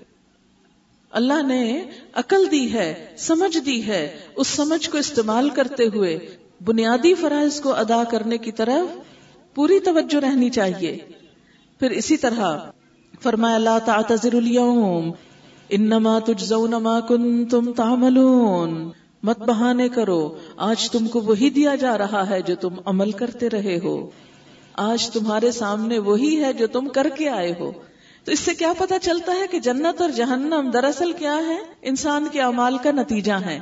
اللہ نے عقل دی ہے، سمجھ دی ہے۔ اس سمجھ کو استعمال کرتے ہوئے بنیادی فرائض کو ادا کرنے کی طرف پوری توجہ رہنی چاہیے۔ پھر اسی طرح فرمایا، لا تعتذر اليوم انما تجزون ما کنتم تعملون۔ مت بہانے کرو، آج تم کو وہی دیا جا رہا ہے جو تم عمل کرتے رہے ہو۔ آج تمہارے سامنے وہی ہے جو تم کر کے آئے ہو۔ تو اس سے کیا پتا چلتا ہے کہ جنت اور جہنم دراصل کیا ہے؟ انسان کے اعمال کا نتیجہ ہے۔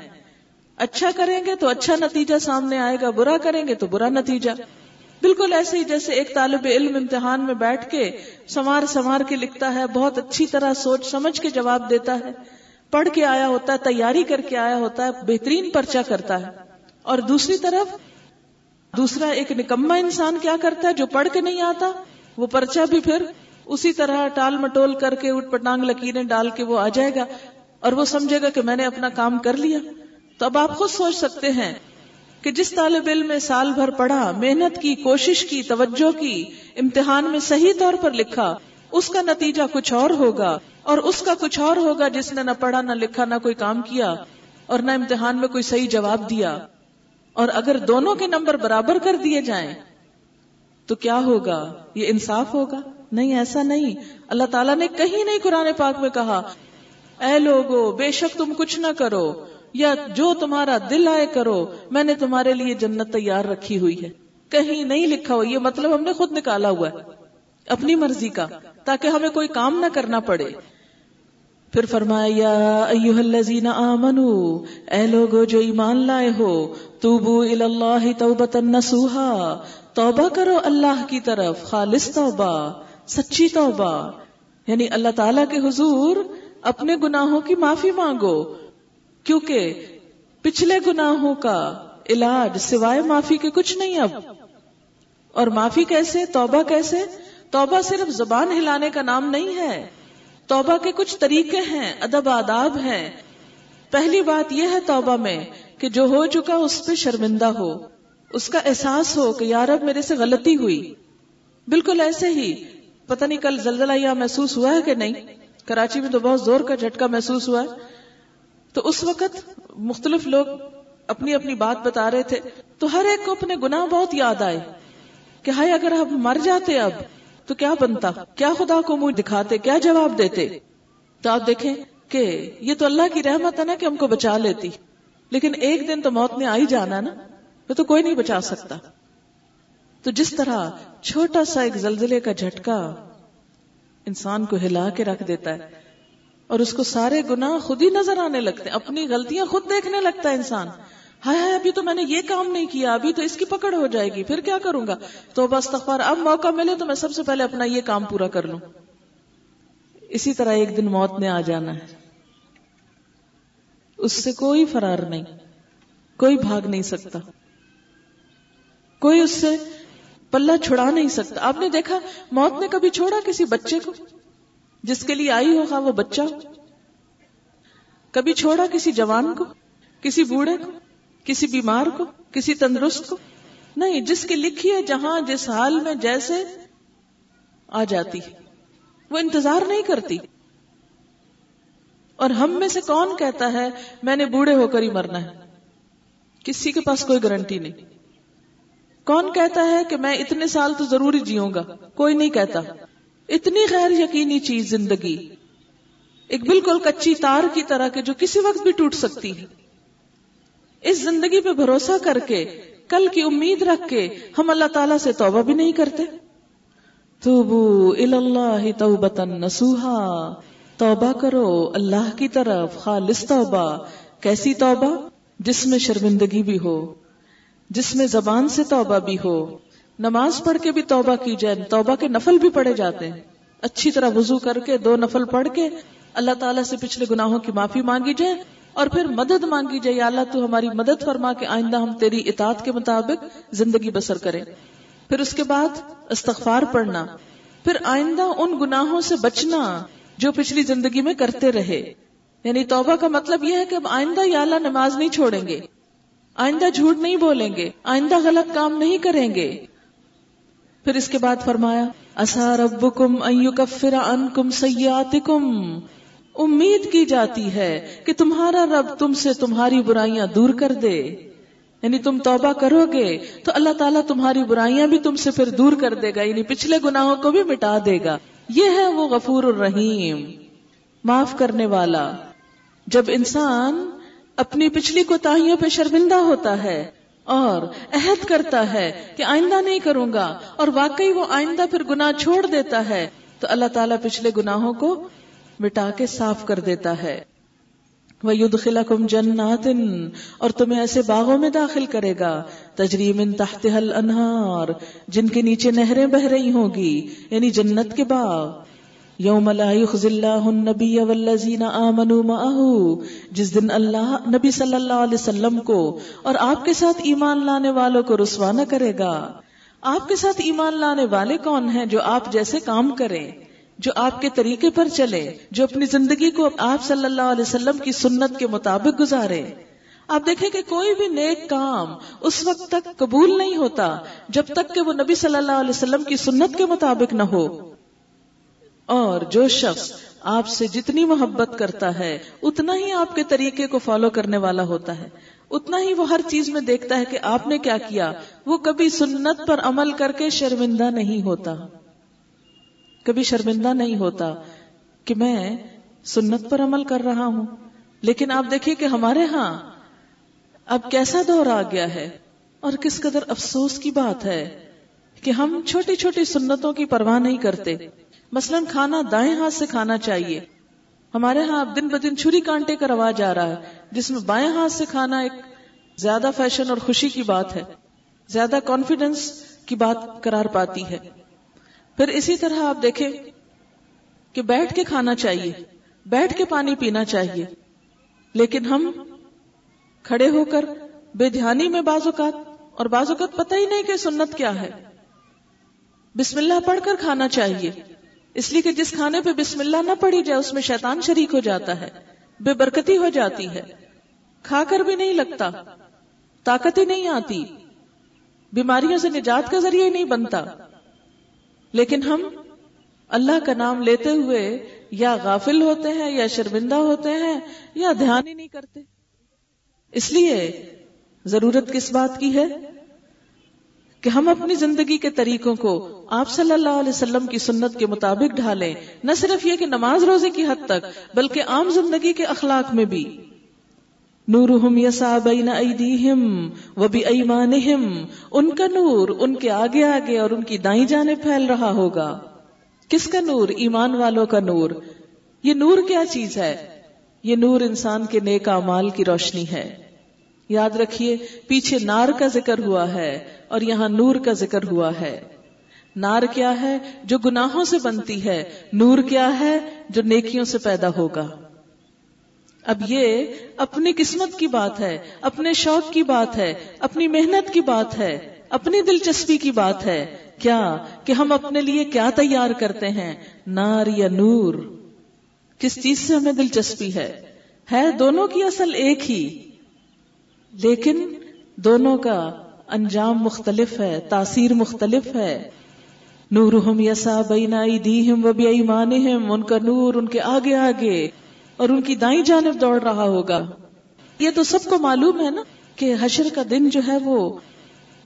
اچھا کریں گے تو اچھا نتیجہ سامنے آئے گا، برا کریں گے تو برا نتیجہ۔ بالکل ایسے ہی جیسے ایک طالب علم امتحان میں بیٹھ کے سمار سمار کے لکھتا ہے، بہت اچھی طرح سوچ سمجھ کے جواب دیتا ہے۔ پڑھ کے آیا ہوتا ہے، تیاری کر کے آیا ہوتا ہے، بہترین پرچہ کرتا ہے۔ اور دوسری طرف، دوسرا ایک نکما انسان کیا کرتا ہے جو پڑھ کے نہیں آتا، وہ پرچہ بھی پھر اسی طرح ٹال مٹول کر کے اٹھ پٹانگ لکیریں ڈال کے وہ آ جائے گا اور وہ سمجھے گا کہ میں نے اپنا کام کر لیا۔ تو اب آپ خود سوچ سکتے ہیں کہ جس طالب علم میں سال بھر پڑھا، محنت کی، کوشش کی، توجہ کی، امتحان میں صحیح طور پر لکھا، اس کا نتیجہ کچھ اور ہوگا اور اس کا کچھ اور ہوگا جس نے نہ پڑھا، نہ لکھا، نہ کوئی کام کیا اور نہ امتحان میں کوئی صحیح جواب دیا۔ اور اگر دونوں کے نمبر برابر کر دیے جائیں، تو کیا ہوگا؟ یہ انصاف ہوگا؟ نہیں، ایسا نہیں۔ اللہ تعالیٰ نے کہیں نہیں قرآن پاک میں کہا، اے لوگو، بے شک تم کچھ نہ کرو۔ یا جو تمہارا دل آئے کرو، میں نے تمہارے لیے جنت تیار رکھی ہوئی ہے۔ کہیں نہیں لکھا ہوا، یہ مطلب ہم نے خود نکالا ہوا ہے۔ اپنی مرضی کا، تاکہ ہمیں کوئی کام نہ کرنا پڑے۔ پھر فرمایا ایوہ الذین آمنو، اے لوگو جو ایمان لائے ہو، توبو الاللہ توبتا نسوہا توبہ کرو اللہ کی طرف، خالص توبہ، سچی توبہ۔ یعنی اللہ تعالی کے حضور، اپنے گناہوں کی معافی مانگو۔ کیونکہ پچھلے گناہوں کا علاج سوائے معافی کے کچھ نہیں اب۔ اور معافی کیسے؟ توبہ کیسے؟ توبہ صرف زبان ہلانے کا نام نہیں ہے۔ توبہ کے کچھ طریقے ہیں، ادب، آداب ہیں۔ پہلی بات یہ ہے توبہ میں کہ جو ہو چکا اس پہ شرمندہ ہو۔ اس کا احساس ہو کہ یار اب میرے سے غلطی ہوئی۔ بالکل ایسے ہی۔ پتہ نہیں کل زلزلہ یا محسوس ہوا ہے کہ نہیں؟ کراچی میں تو بہت زور کا جھٹکا محسوس ہوا ہے۔ تو اس وقت مختلف لوگ اپنی اپنی بات بتا رہے تھے۔ تو ہر ایک کو اپنے گناہ بہت یاد آئے کہ ہائے اگر ہم مر جاتے اب تو کیا بنتا؟ کیا خدا کو منہ دکھاتے؟ کیا جواب دیتے؟ تو آپ دیکھیں کہ یہ تو اللہ کی رحمت ہے نا کہ ہم کو بچا لیتی۔ لیکن ایک دن تو موت نے آئی جانا نا، وہ تو کوئی نہیں بچا سکتا۔ تو جس طرح چھوٹا سا ایک زلزلے کا جھٹکا انسان کو ہلا کے رکھ دیتا ہے اور اس کو سارے گناہ خود ہی نظر آنے لگتے ہیں، اپنی غلطیاں خود دیکھنے لگتا ہے انسان۔ ہائے ہائے، ابھی تو میں نے یہ کام نہیں کیا، ابھی تو اس کی پکڑ ہو جائے گی، پھر کیا کروں گا؟ تو بس تخبار اب موقع ملے تو میں سب سے پہلے اپنا یہ کام پورا کر لوں۔ اسی طرح ایک دن موت نے آ جانا ہے۔ اس سے کوئی فرار نہیں، کوئی بھاگ نہیں سکتا۔ کوئی اس سے پلہ چھڑا نہیں سکتا۔ آپ نے دیکھا، موت نے کبھی چھوڑا کسی بچے کو؟ جس کے لیے آئی ہوگا وہ بچہ؟ کبھی چھوڑا کسی جوان کو؟ کسی بوڑھے کو؟ کسی بیمار کو؟ کسی تندرست کو؟ نہیں، جس کی لکھی ہے جہاں، جس حال میں، جیسے آ جاتی وہ انتظار نہیں کرتی۔ اور ہم میں سے کون کہتا ہے، میں نے بوڑھے ہو کر ہی مرنا ہے؟ کسی کے پاس کوئی گارنٹی نہیں۔ کون کہتا ہے کہ میں اتنے سال تو ضروری جیوں گا؟ کوئی نہیں کہتا۔ اتنی غیر یقینی چیز زندگی، ایک بالکل کچی تار کی طرح کے جو کسی وقت بھی ٹوٹ سکتی ہے اس زندگی پہ بھروسہ کر کے، کل کی امید رکھ کے ہم اللہ تعالی سے توبہ بھی نہیں کرتے۔ توبو اللہ توبتا نسوہا توبہ کرو اللہ کی طرف، خالص توبہ۔ کیسی توبہ؟ جس میں شرمندگی بھی ہو، جس میں زبان سے توبہ بھی ہو۔ نماز پڑھ کے بھی توبہ کی جائے، توبہ کے نفل بھی پڑھے جاتے ہیں۔ اچھی طرح وضو کر کے، دو نفل پڑھ کے اللہ تعالیٰ سے پچھلے گناہوں کی معافی مانگی جائے اور پھر مدد مانگی جائے۔ یا اللہ تو ہماری مدد فرما کے آئندہ ہم تیری اطاعت کے مطابق زندگی بسر کریں۔ پھر اس کے بعد استغفار پڑھنا۔ پھر آئندہ ان گناہوں سے بچنا جو پچھلی زندگی میں کرتے رہے۔ یعنی توبہ کا مطلب یہ ہے کہ اب آئندہ یا اللہ نماز نہیں چھوڑیں گے۔ آئندہ جھوٹ نہیں بولیں گے۔ آئندہ غلط کام نہیں کریں گے۔ پھر اس کے بعد فرمایا اصا رب کم کفرا ان کم سیات امید کی جاتی ہے کہ تمہارا رب تم سے تمہاری برائیاں دور کر دے۔ یعنی تم توبہ کرو گے تو اللہ تعالیٰ تمہاری برائیاں بھی تم سے پھر دور کر دے گا یعنی پچھلے گناہوں کو بھی مٹا دے گا۔ یہ ہے وہ غفور الرحیم۔ معاف کرنے والا۔ جب انسان اپنی پچھلی کوتاہیوں پہ شرمندہ ہوتا ہے اور عہد کرتا ہے کہ آئندہ نہیں کروں گا اور واقعی وہ آئندہ پھر گناہ چھوڑ دیتا ہے، تو اللہ تعالیٰ پچھلے گناہوں کو مٹا کے صاف کر دیتا ہے۔ وہ ید خلا کم اور تمہیں ایسے باغوں میں داخل کرے گا۔ تجریم ان تحت حل انہار جن کے نیچے نہریں بہ رہی ہوں گی یعنی جنت کے باغ۔ یوم لا يخزي الله النبي والذين آمنوا معه جس دن اللہ، نبی صلی اللہ علیہ وسلم کو اور آپ کے ساتھ ایمان لانے والوں کو رسوا نہ کرے گا۔ آپ کے ساتھ ایمان لانے والے کون ہیں جو آپ جیسے کام کریں، جو آپ کے طریقے پر چلے، جو اپنی زندگی کو آپ صلی اللہ علیہ وسلم کی سنت کے مطابق گزارے؟ آپ دیکھیں کہ کوئی بھی نیک کام اس وقت تک قبول نہیں ہوتا، جب تک کہ وہ نبی صلی اللہ علیہ وسلم کی سنت کے مطابق نہ ہو۔ اور جو شخص آپ سے جتنی محبت کرتا ہے، اتنا ہی آپ کے طریقے کو فالو کرنے والا ہوتا ہے۔ اتنا ہی وہ ہر چیز میں دیکھتا ہے کہ آپ نے کیا کیا۔ وہ کبھی سنت پر عمل کر کے شرمندہ نہیں ہوتا۔ کبھی شرمندہ نہیں ہوتا کہ میں سنت پر عمل کر رہا ہوں۔ لیکن آپ دیکھیے کہ ہمارے ہاں اب کیسا دور آ گیا ہے۔ اور کس قدر افسوس کی بات ہے کہ ہم چھوٹی چھوٹی سنتوں کی پرواہ نہیں کرتے۔ مثلا کھانا دائیں ہاتھ سے کھانا چاہیے۔ ہمارے ہاں اب دن بدن چھری کانٹے کا رواج آ رہا ہے، جس میں بائیں ہاتھ سے کھانا ایک زیادہ فیشن اور خوشی کی بات ہے، زیادہ کانفیڈنس کی بات قرار پاتی ہے۔ پھر اسی طرح آپ دیکھیں کہ بیٹھ کے کھانا چاہیے، بیٹھ کے پانی پینا چاہیے۔ لیکن ہم کھڑے ہو کر بے دھیانی میں بعض اوقات، اور بعض اوقات پتہ ہی نہیں کہ سنت کیا ہے۔ بسم اللہ پڑھ کر کھانا چاہیے۔ اس لیے کہ جس کھانے پہ بسم اللہ نہ پڑی جائے، اس میں شیطان شریک ہو جاتا ہے، بے برکتی ہو جاتی ہے۔ کھا کر بھی نہیں لگتا طاقت ہی نہیں آتی، بیماریوں سے نجات کا ذریعہ ہی نہیں بنتا۔ لیکن ہم اللہ کا نام لیتے ہوئے یا غافل ہوتے ہیں، یا شرمندہ ہوتے ہیں، یا دھیان ہی نہیں کرتے۔ اس لیے ضرورت کس بات کی ہے؟ کہ ہم اپنی زندگی کے طریقوں کو آپ صلی اللہ علیہ وسلم کی سنت کے مطابق ڈھالیں، نہ صرف یہ کہ نماز روزے کی حد تک، بلکہ عام زندگی کے اخلاق میں بھی۔ نورہم یسا بین ایدیہم و بی ایمانہم ان کا نور ان کے آگے آگے اور ان کی دائیں جانے پھیل رہا ہوگا۔ کس کا نور؟ ایمان والوں کا نور۔ یہ نور کیا چیز ہے؟ یہ نور انسان کے نیک مال کی روشنی ہے۔ یاد رکھیے، پیچھے نار کا ذکر ہوا ہے۔ اور یہاں نور کا ذکر ہوا ہے۔ نار کیا ہے جو گناہوں سے بنتی ہے؟ نور کیا ہے جو نیکیوں سے پیدا ہوگا؟ اب یہ اپنی قسمت کی بات ہے، اپنے شوق کی بات ہے، اپنی محنت کی بات ہے، اپنی دلچسپی کی بات ہے۔ کیا کہ ہم اپنے لیے کیا تیار کرتے ہیں؟ نار یا نور؟ کس چیز سے ہمیں دلچسپی ہے؟ ہے دونوں کی اصل ایک ہی۔ لیکن دونوں کا انجام مختلف ہے، تاثیر مختلف ہے۔ نور ہم یسا بینائی دی ہم و ان کا نور ان کے آگے آگے اور ان کی دائیں جانب دوڑ رہا ہوگا۔ یہ تو سب کو معلوم ہے نا کہ حشر کا دن جو ہے وہ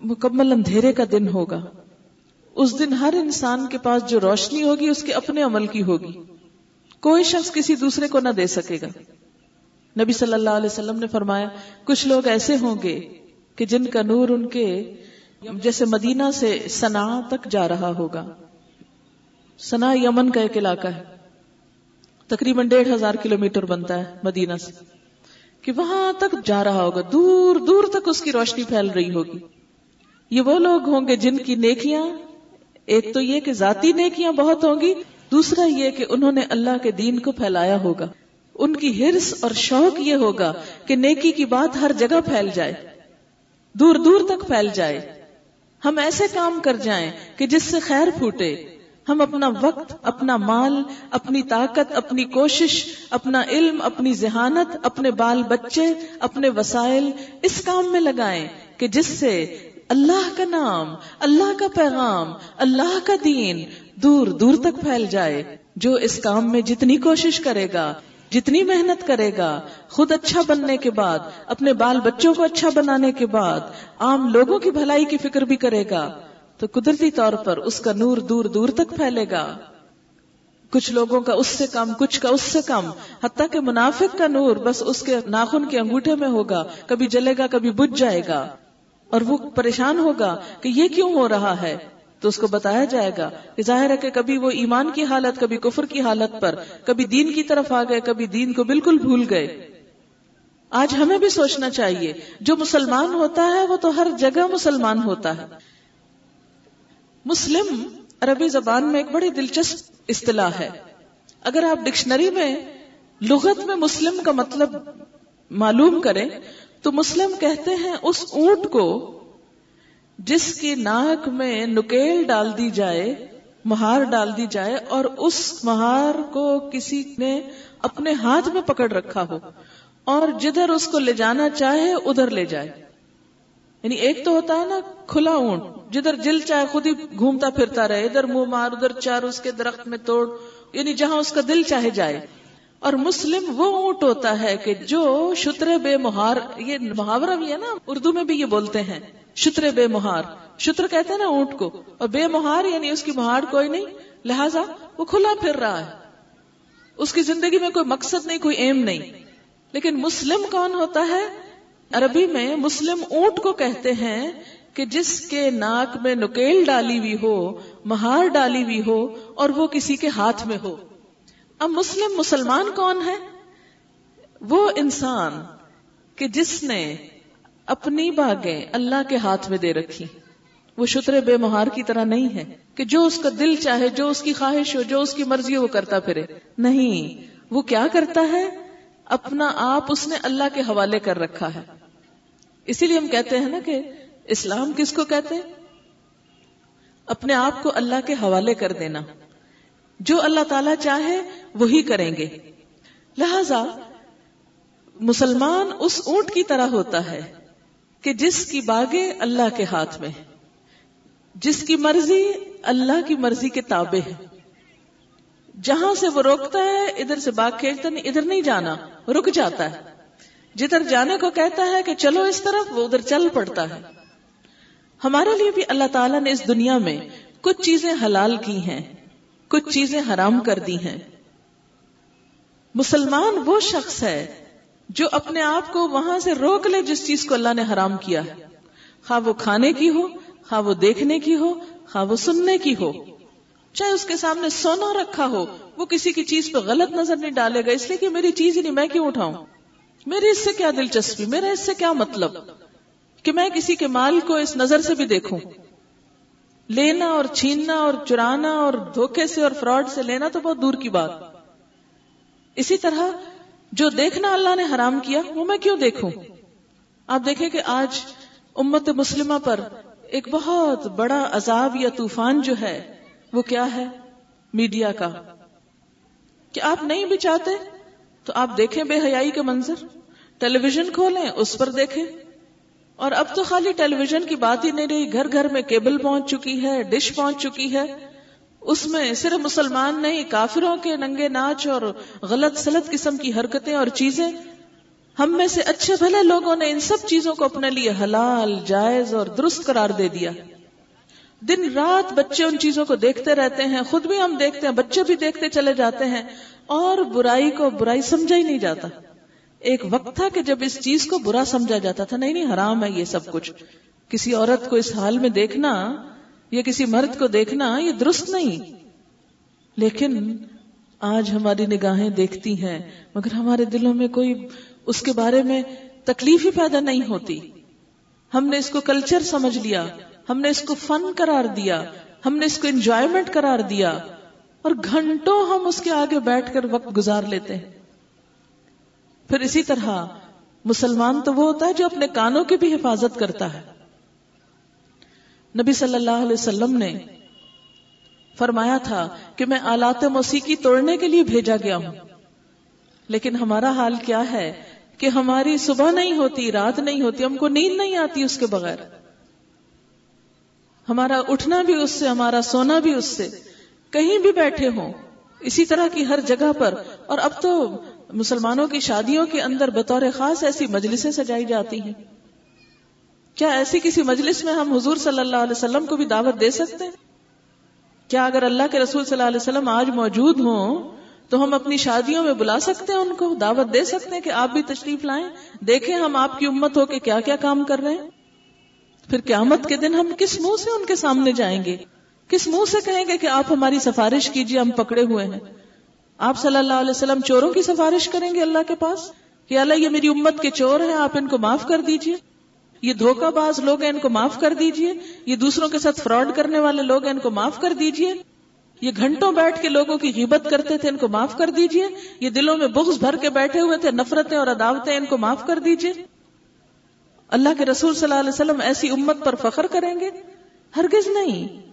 مکمل اندھیرے کا دن ہوگا۔ اس دن ہر انسان کے پاس جو روشنی ہوگی، اس کے اپنے عمل کی ہوگی۔ کوئی شخص کسی دوسرے کو نہ دے سکے گا۔ نبی صلی اللہ علیہ وسلم نے فرمایا، کچھ لوگ ایسے ہوں گے کہ جن کا نور ان کے جیسے مدینہ سے سنا تک جا رہا ہوگا۔ سنا یمن کا ایک علاقہ ہے۔ تقریباً ڈیڑھ ہزار کلو میٹر بنتا ہے مدینہ سے۔ کہ وہاں تک جا رہا ہوگا۔ دور دور تک اس کی روشنی پھیل رہی ہوگی۔ یہ وہ لوگ ہوں گے جن کی نیکیاں، ایک تو یہ کہ ذاتی نیکیاں بہت ہوں گی، دوسرا یہ کہ انہوں نے اللہ کے دین کو پھیلایا ہوگا۔ ان کی ہرس اور شوق یہ ہوگا کہ نیکی کی بات ہر جگہ پھیل جائے۔ دور دور تک پھیل جائے۔ ہم ایسے کام کر جائیں کہ جس سے خیر پھوٹے۔ ہم اپنا وقت، اپنا مال، اپنی طاقت، اپنی کوشش، اپنا علم، اپنی ذہانت، اپنے بال بچے، اپنے وسائل اس کام میں لگائیں کہ جس سے اللہ کا نام، اللہ کا پیغام، اللہ کا دین دور دور تک پھیل جائے۔ جو اس کام میں جتنی کوشش کرے گا، جتنی محنت کرے گا خود اچھا بننے کے بعد، اپنے بال بچوں کو اچھا بنانے کے بعد عام لوگوں کی بھلائی کی فکر بھی کرے گا، تو قدرتی طور پر اس کا نور دور دور تک پھیلے گا۔ کچھ لوگوں کا اس سے کم، کچھ کا اس سے کم، حتیٰ کہ منافق کا نور بس اس کے ناخن کے انگوٹھے میں ہوگا، کبھی جلے گا، کبھی بجھ جائے گا۔ اور وہ پریشان ہوگا کہ یہ کیوں ہو رہا ہے؟ تو اس کو بتایا جائے گا کہ ظاہر ہے کہ کبھی وہ ایمان کی حالت، کبھی کفر کی حالت پر، کبھی دین کی طرف آ گئے، کبھی دین کو بالکل بھول گئے۔ آج ہمیں بھی سوچنا چاہیے، جو مسلمان ہوتا ہے، وہ تو ہر جگہ مسلمان ہوتا ہے۔ مسلم عربی زبان میں ایک بڑی دلچسپ اصطلاح ہے۔ اگر آپ ڈکشنری میں لغت میں مسلم کا مطلب معلوم کریں، تو مسلم کہتے ہیں اس اونٹ کو جس کی ناک میں نکیل ڈال دی جائے، مہار ڈال دی جائے اور اس مہار کو کسی نے اپنے ہاتھ میں پکڑ رکھا ہو۔ اور جدھر اس کو لے جانا چاہے ادھر لے جائے۔ یعنی ایک تو ہوتا ہے نا کھلا اونٹ، جدھر جل چاہے خود ہی گھومتا پھرتا رہے، ادھر منہ مار، ادھر چار اس کے درخت میں توڑ یعنی جہاں اس کا دل چاہے جائے۔ اور مسلم وہ اونٹ ہوتا ہے کہ جو شتر بے مہار، یہ محاورہ بھی ہے نا، اردو میں بھی یہ بولتے ہیں شتر بے مہار۔ شتر کہتے ہیں نا اونٹ کو، اور بے مہار یعنی اس کی مہار کوئی نہیں، لہذا وہ کھلا پھر رہا ہے۔ اس کی زندگی میں کوئی مقصد نہیں، کوئی ایم نہیں۔ لیکن مسلم کون ہوتا ہے؟ عربی میں مسلم اونٹ کو کہتے ہیں کہ جس کے ناک میں نکیل ڈالی ہوئی ہو، مہار ڈالی ہوئی ہو اور وہ کسی کے ہاتھ میں ہو۔ اب مسلم مسلمان کون ہے؟ وہ انسان کہ جس نے اپنی باغیں اللہ کے ہاتھ میں دے رکھی۔ وہ شتر بے مہار کی طرح نہیں ہے کہ جو اس کا دل چاہے، جو اس کی خواہش ہو، جو اس کی مرضی ہو، وہ کرتا پھرے۔ نہیں، وہ کیا کرتا ہے؟ اپنا آپ اس نے اللہ کے حوالے کر رکھا ہے۔ اسی لیے ہم کہتے ہیں نا کہ اسلام کس کو کہتے ہیں؟ اپنے آپ کو اللہ کے حوالے کر دینا۔ جو اللہ تعالی چاہے وہی کریں گے۔ لہذا مسلمان اس اونٹ کی طرح ہوتا ہے کہ جس کی باغیں اللہ کے ہاتھ میں جس کی مرضی اللہ کی مرضی کے تابع ہے جہاں سے وہ روکتا ہے، ادھر سے باغ کھیلتا نہیں، ادھر نہیں جانا، رک جاتا ہے۔ جدھر جانے کو کہتا ہے کہ چلو اس طرف، وہ ادھر چل پڑتا ہے۔ ہمارے لیے بھی اللہ تعالیٰ نے اس دنیا میں کچھ چیزیں حلال کی ہیں، کچھ چیزیں حرام کر دی ہیں۔ مسلمان وہ شخص ہے جو اپنے آپ کو وہاں سے روک لے جس چیز کو اللہ نے حرام کیا ہے۔ خواہ وہ کھانے کی ہو، خواہ وہ دیکھنے کی ہو، خواہ وہ سننے کی ہو۔ چاہے اس کے سامنے سونا رکھا ہو، وہ کسی کی چیز پہ غلط نظر نہیں ڈالے گا، اس لیے کہ میری چیز ہی نہیں، میں کیوں اٹھاؤں؟ میری اس سے کیا دلچسپی؟ میرا اس سے کیا مطلب؟ کہ میں کسی کے مال کو اس نظر سے بھی دیکھوں۔ لینا اور چھیننا اور چرانا اور دھوکے سے اور فراڈ سے لینا تو بہت دور کی بات۔ اسی طرح جو دیکھنا اللہ نے حرام کیا، وہ میں کیوں دیکھوں؟ آپ دیکھیں کہ آج امت مسلمہ پر ایک بہت بڑا عذاب یا طوفان جو ہے وہ کیا ہے؟ میڈیا کا۔ کہ آپ نہیں بھی چاہتے تو آپ دیکھیں بے حیائی کے منظر۔ ٹیلی ویژن کھولیں، اس پر دیکھیں۔ اور اب تو خالی ٹیلی ویژن کی بات ہی نہیں رہی، گھر گھر میں کیبل پہنچ چکی ہے، ڈش پہنچ چکی ہے۔ اس میں صرف مسلمان نہیں، کافروں کے ننگے ناچ اور غلط سلط قسم کی حرکتیں اور چیزیں۔ ہم میں سے اچھے بھلے لوگوں نے ان سب چیزوں کو اپنے لیے حلال، جائز اور درست قرار دے دیا۔ دن رات بچے ان چیزوں کو دیکھتے رہتے ہیں، خود بھی ہم دیکھتے ہیں، بچے بھی دیکھتے چلے جاتے ہیں، اور برائی کو برائی سمجھا ہی نہیں جاتا۔ ایک وقت تھا کہ جب اس چیز کو برا سمجھا جاتا تھا، نہیں نہیں، حرام ہے یہ سب کچھ۔ کسی عورت کو اس حال میں دیکھنا یا کسی مرد کو دیکھنا، یہ درست نہیں۔ لیکن آج ہماری نگاہیں دیکھتی ہیں، مگر ہمارے دلوں میں کوئی اس کے بارے میں تکلیف ہی پیدا نہیں ہوتی۔ ہم نے اس کو کلچر سمجھ لیا۔ ہم نے اس کو فن قرار دیا، ہم نے اس کو انجوائمنٹ قرار دیا، اور گھنٹوں ہم اس کے آگے بیٹھ کر وقت گزار لیتے ہیں۔ پھر اسی طرح مسلمان تو وہ ہوتا ہے جو اپنے کانوں کی بھی حفاظت کرتا ہے۔ نبی صلی اللہ علیہ وسلم نے فرمایا تھا کہ میں آلات موسیقی توڑنے کے لیے بھیجا گیا ہوں۔ لیکن ہمارا حال کیا ہے کہ ہماری صبح نہیں ہوتی، رات نہیں ہوتی، ہم کو نیند نہیں آتی اس کے بغیر۔ ہمارا اٹھنا بھی اس سے، ہمارا سونا بھی اس سے۔ کہیں بھی بیٹھے ہوں، اسی طرح کی ہر جگہ پر۔ اور اب تو مسلمانوں کی شادیوں کے اندر بطور خاص ایسی مجلسیں سجائی جاتی ہیں۔ کیا ایسی کسی مجلس میں ہم حضور صلی اللہ علیہ وسلم کو بھی دعوت دے سکتے ہیں؟ کیا اگر اللہ کے رسول صلی اللہ علیہ وسلم آج موجود ہوں، تو ہم اپنی شادیوں میں بلا سکتے ہیں ان کو دعوت دے سکتے ہیں کہ آپ بھی تشریف لائیں، دیکھیں ہم آپ کی امت ہو کے کیا کیا کام کر رہے ہیں؟ پھر قیامت کے دن ہم کس منہ سے ان کے سامنے جائیں گے؟ کس منہ سے کہیں گے کہ آپ ہماری سفارش کیجیے، ہم پکڑے ہوئے ہیں۔ آپ صلی اللہ علیہ وسلم چوروں کی سفارش کریں گے اللہ کے پاس؟ کہ اللہ، یہ میری امت کے چور ہیں، آپ ان کو معاف کر دیجیے یہ دھوکہ باز لوگ ہیں، ان کو معاف کر دیجیے یہ دوسروں کے ساتھ فراڈ کرنے والے لوگ ہیں، ان کو معاف کر دیجیے یہ گھنٹوں بیٹھ کے لوگوں کی غیبت کرتے تھے، ان کو معاف کر دیجیے یہ دلوں میں بغض بھر کے بیٹھے ہوئے تھے، نفرتیں اور عداوتیں، ان کو معاف کر دیجیے اللہ کے رسول صلی اللہ علیہ وسلم ایسی امت پر فخر کریں گے؟ ہرگز نہیں۔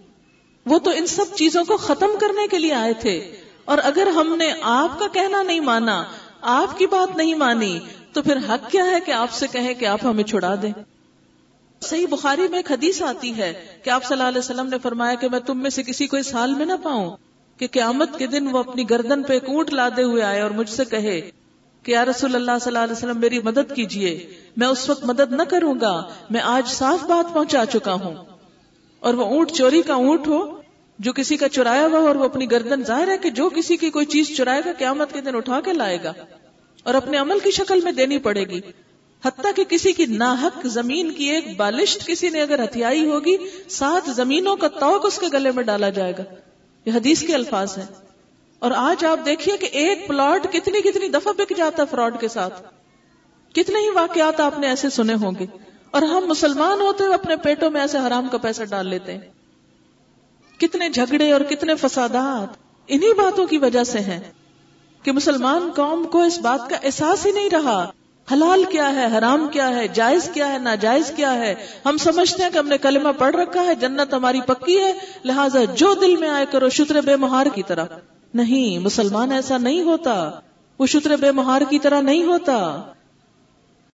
وہ تو ان سب چیزوں کو ختم کرنے کے لیے آئے تھے۔ اور اگر ہم نے آپ کا کہنا نہیں مانا، آپ کی بات نہیں مانی، تو پھر حق کیا ہے کہ آپ سے کہیں کہ آپ ہمیں چھڑا دیں؟ صحیح بخاری میں ایک حدیث آتی ہے کہ آپ صلی اللہ علیہ وسلم نے فرمایا کہ میں تم میں سے کسی کو اس حال میں نہ پاؤں کہ قیامت کے دن وہ اپنی گردن پہ ایک اونٹ لادے ہوئے آئے اور مجھ سے کہے کہ یا رسول اللہ صلی اللہ علیہ وسلم میری مدد کیجیے، میں اس وقت مدد نہ کروں گا، میں آج صاف بات پہنچا چکا ہوں۔ اور وہ اونٹ چوری کا اونٹ ہو، جو کسی کا چرایا ہوا اور وہ اپنی گردن ظاہر ہے کہ جو کسی کی کوئی چیز چرائے گا، قیامت کے دن اٹھا کے لائے گا۔ اور اپنے عمل کی شکل میں دینی پڑے گی۔ حتیٰ کہ کسی کی ناحق زمین کی ایک بالشت کسی نے اگر ہتھیائی ہوگی، سات زمینوں کا توق اس کے گلے میں ڈالا جائے گا۔ یہ حدیث کے الفاظ ہیں۔ اور آج آپ دیکھیے کہ ایک پلاٹ کتنی کتنی دفعہ بک جاتا فراڈ کے ساتھ۔ کتنے ہی واقعات آپ نے ایسے سنے ہوں گے۔ اور ہم مسلمان ہوتے ہوئے اپنے پیٹوں میں ایسے حرام کا پیسہ ڈال لیتے ہیں۔ کتنے جھگڑے اور کتنے فسادات۔ انہی باتوں کی وجہ سے ہیں کہ مسلمان قوم کو اس بات کا احساس ہی نہیں رہا۔ حلال کیا ہے، حرام کیا ہے، جائز کیا ہے، ناجائز کیا ہے۔ ہم سمجھتے ہیں کہ ہم نے کلمہ پڑھ رکھا ہے، جنت ہماری پکی ہے، لہٰذا جو دل میں آئے کرو، شتر بے مہار کی طرح نہیں مسلمان ایسا نہیں ہوتا۔ وہ شتر بے مہار کی طرح نہیں ہوتا۔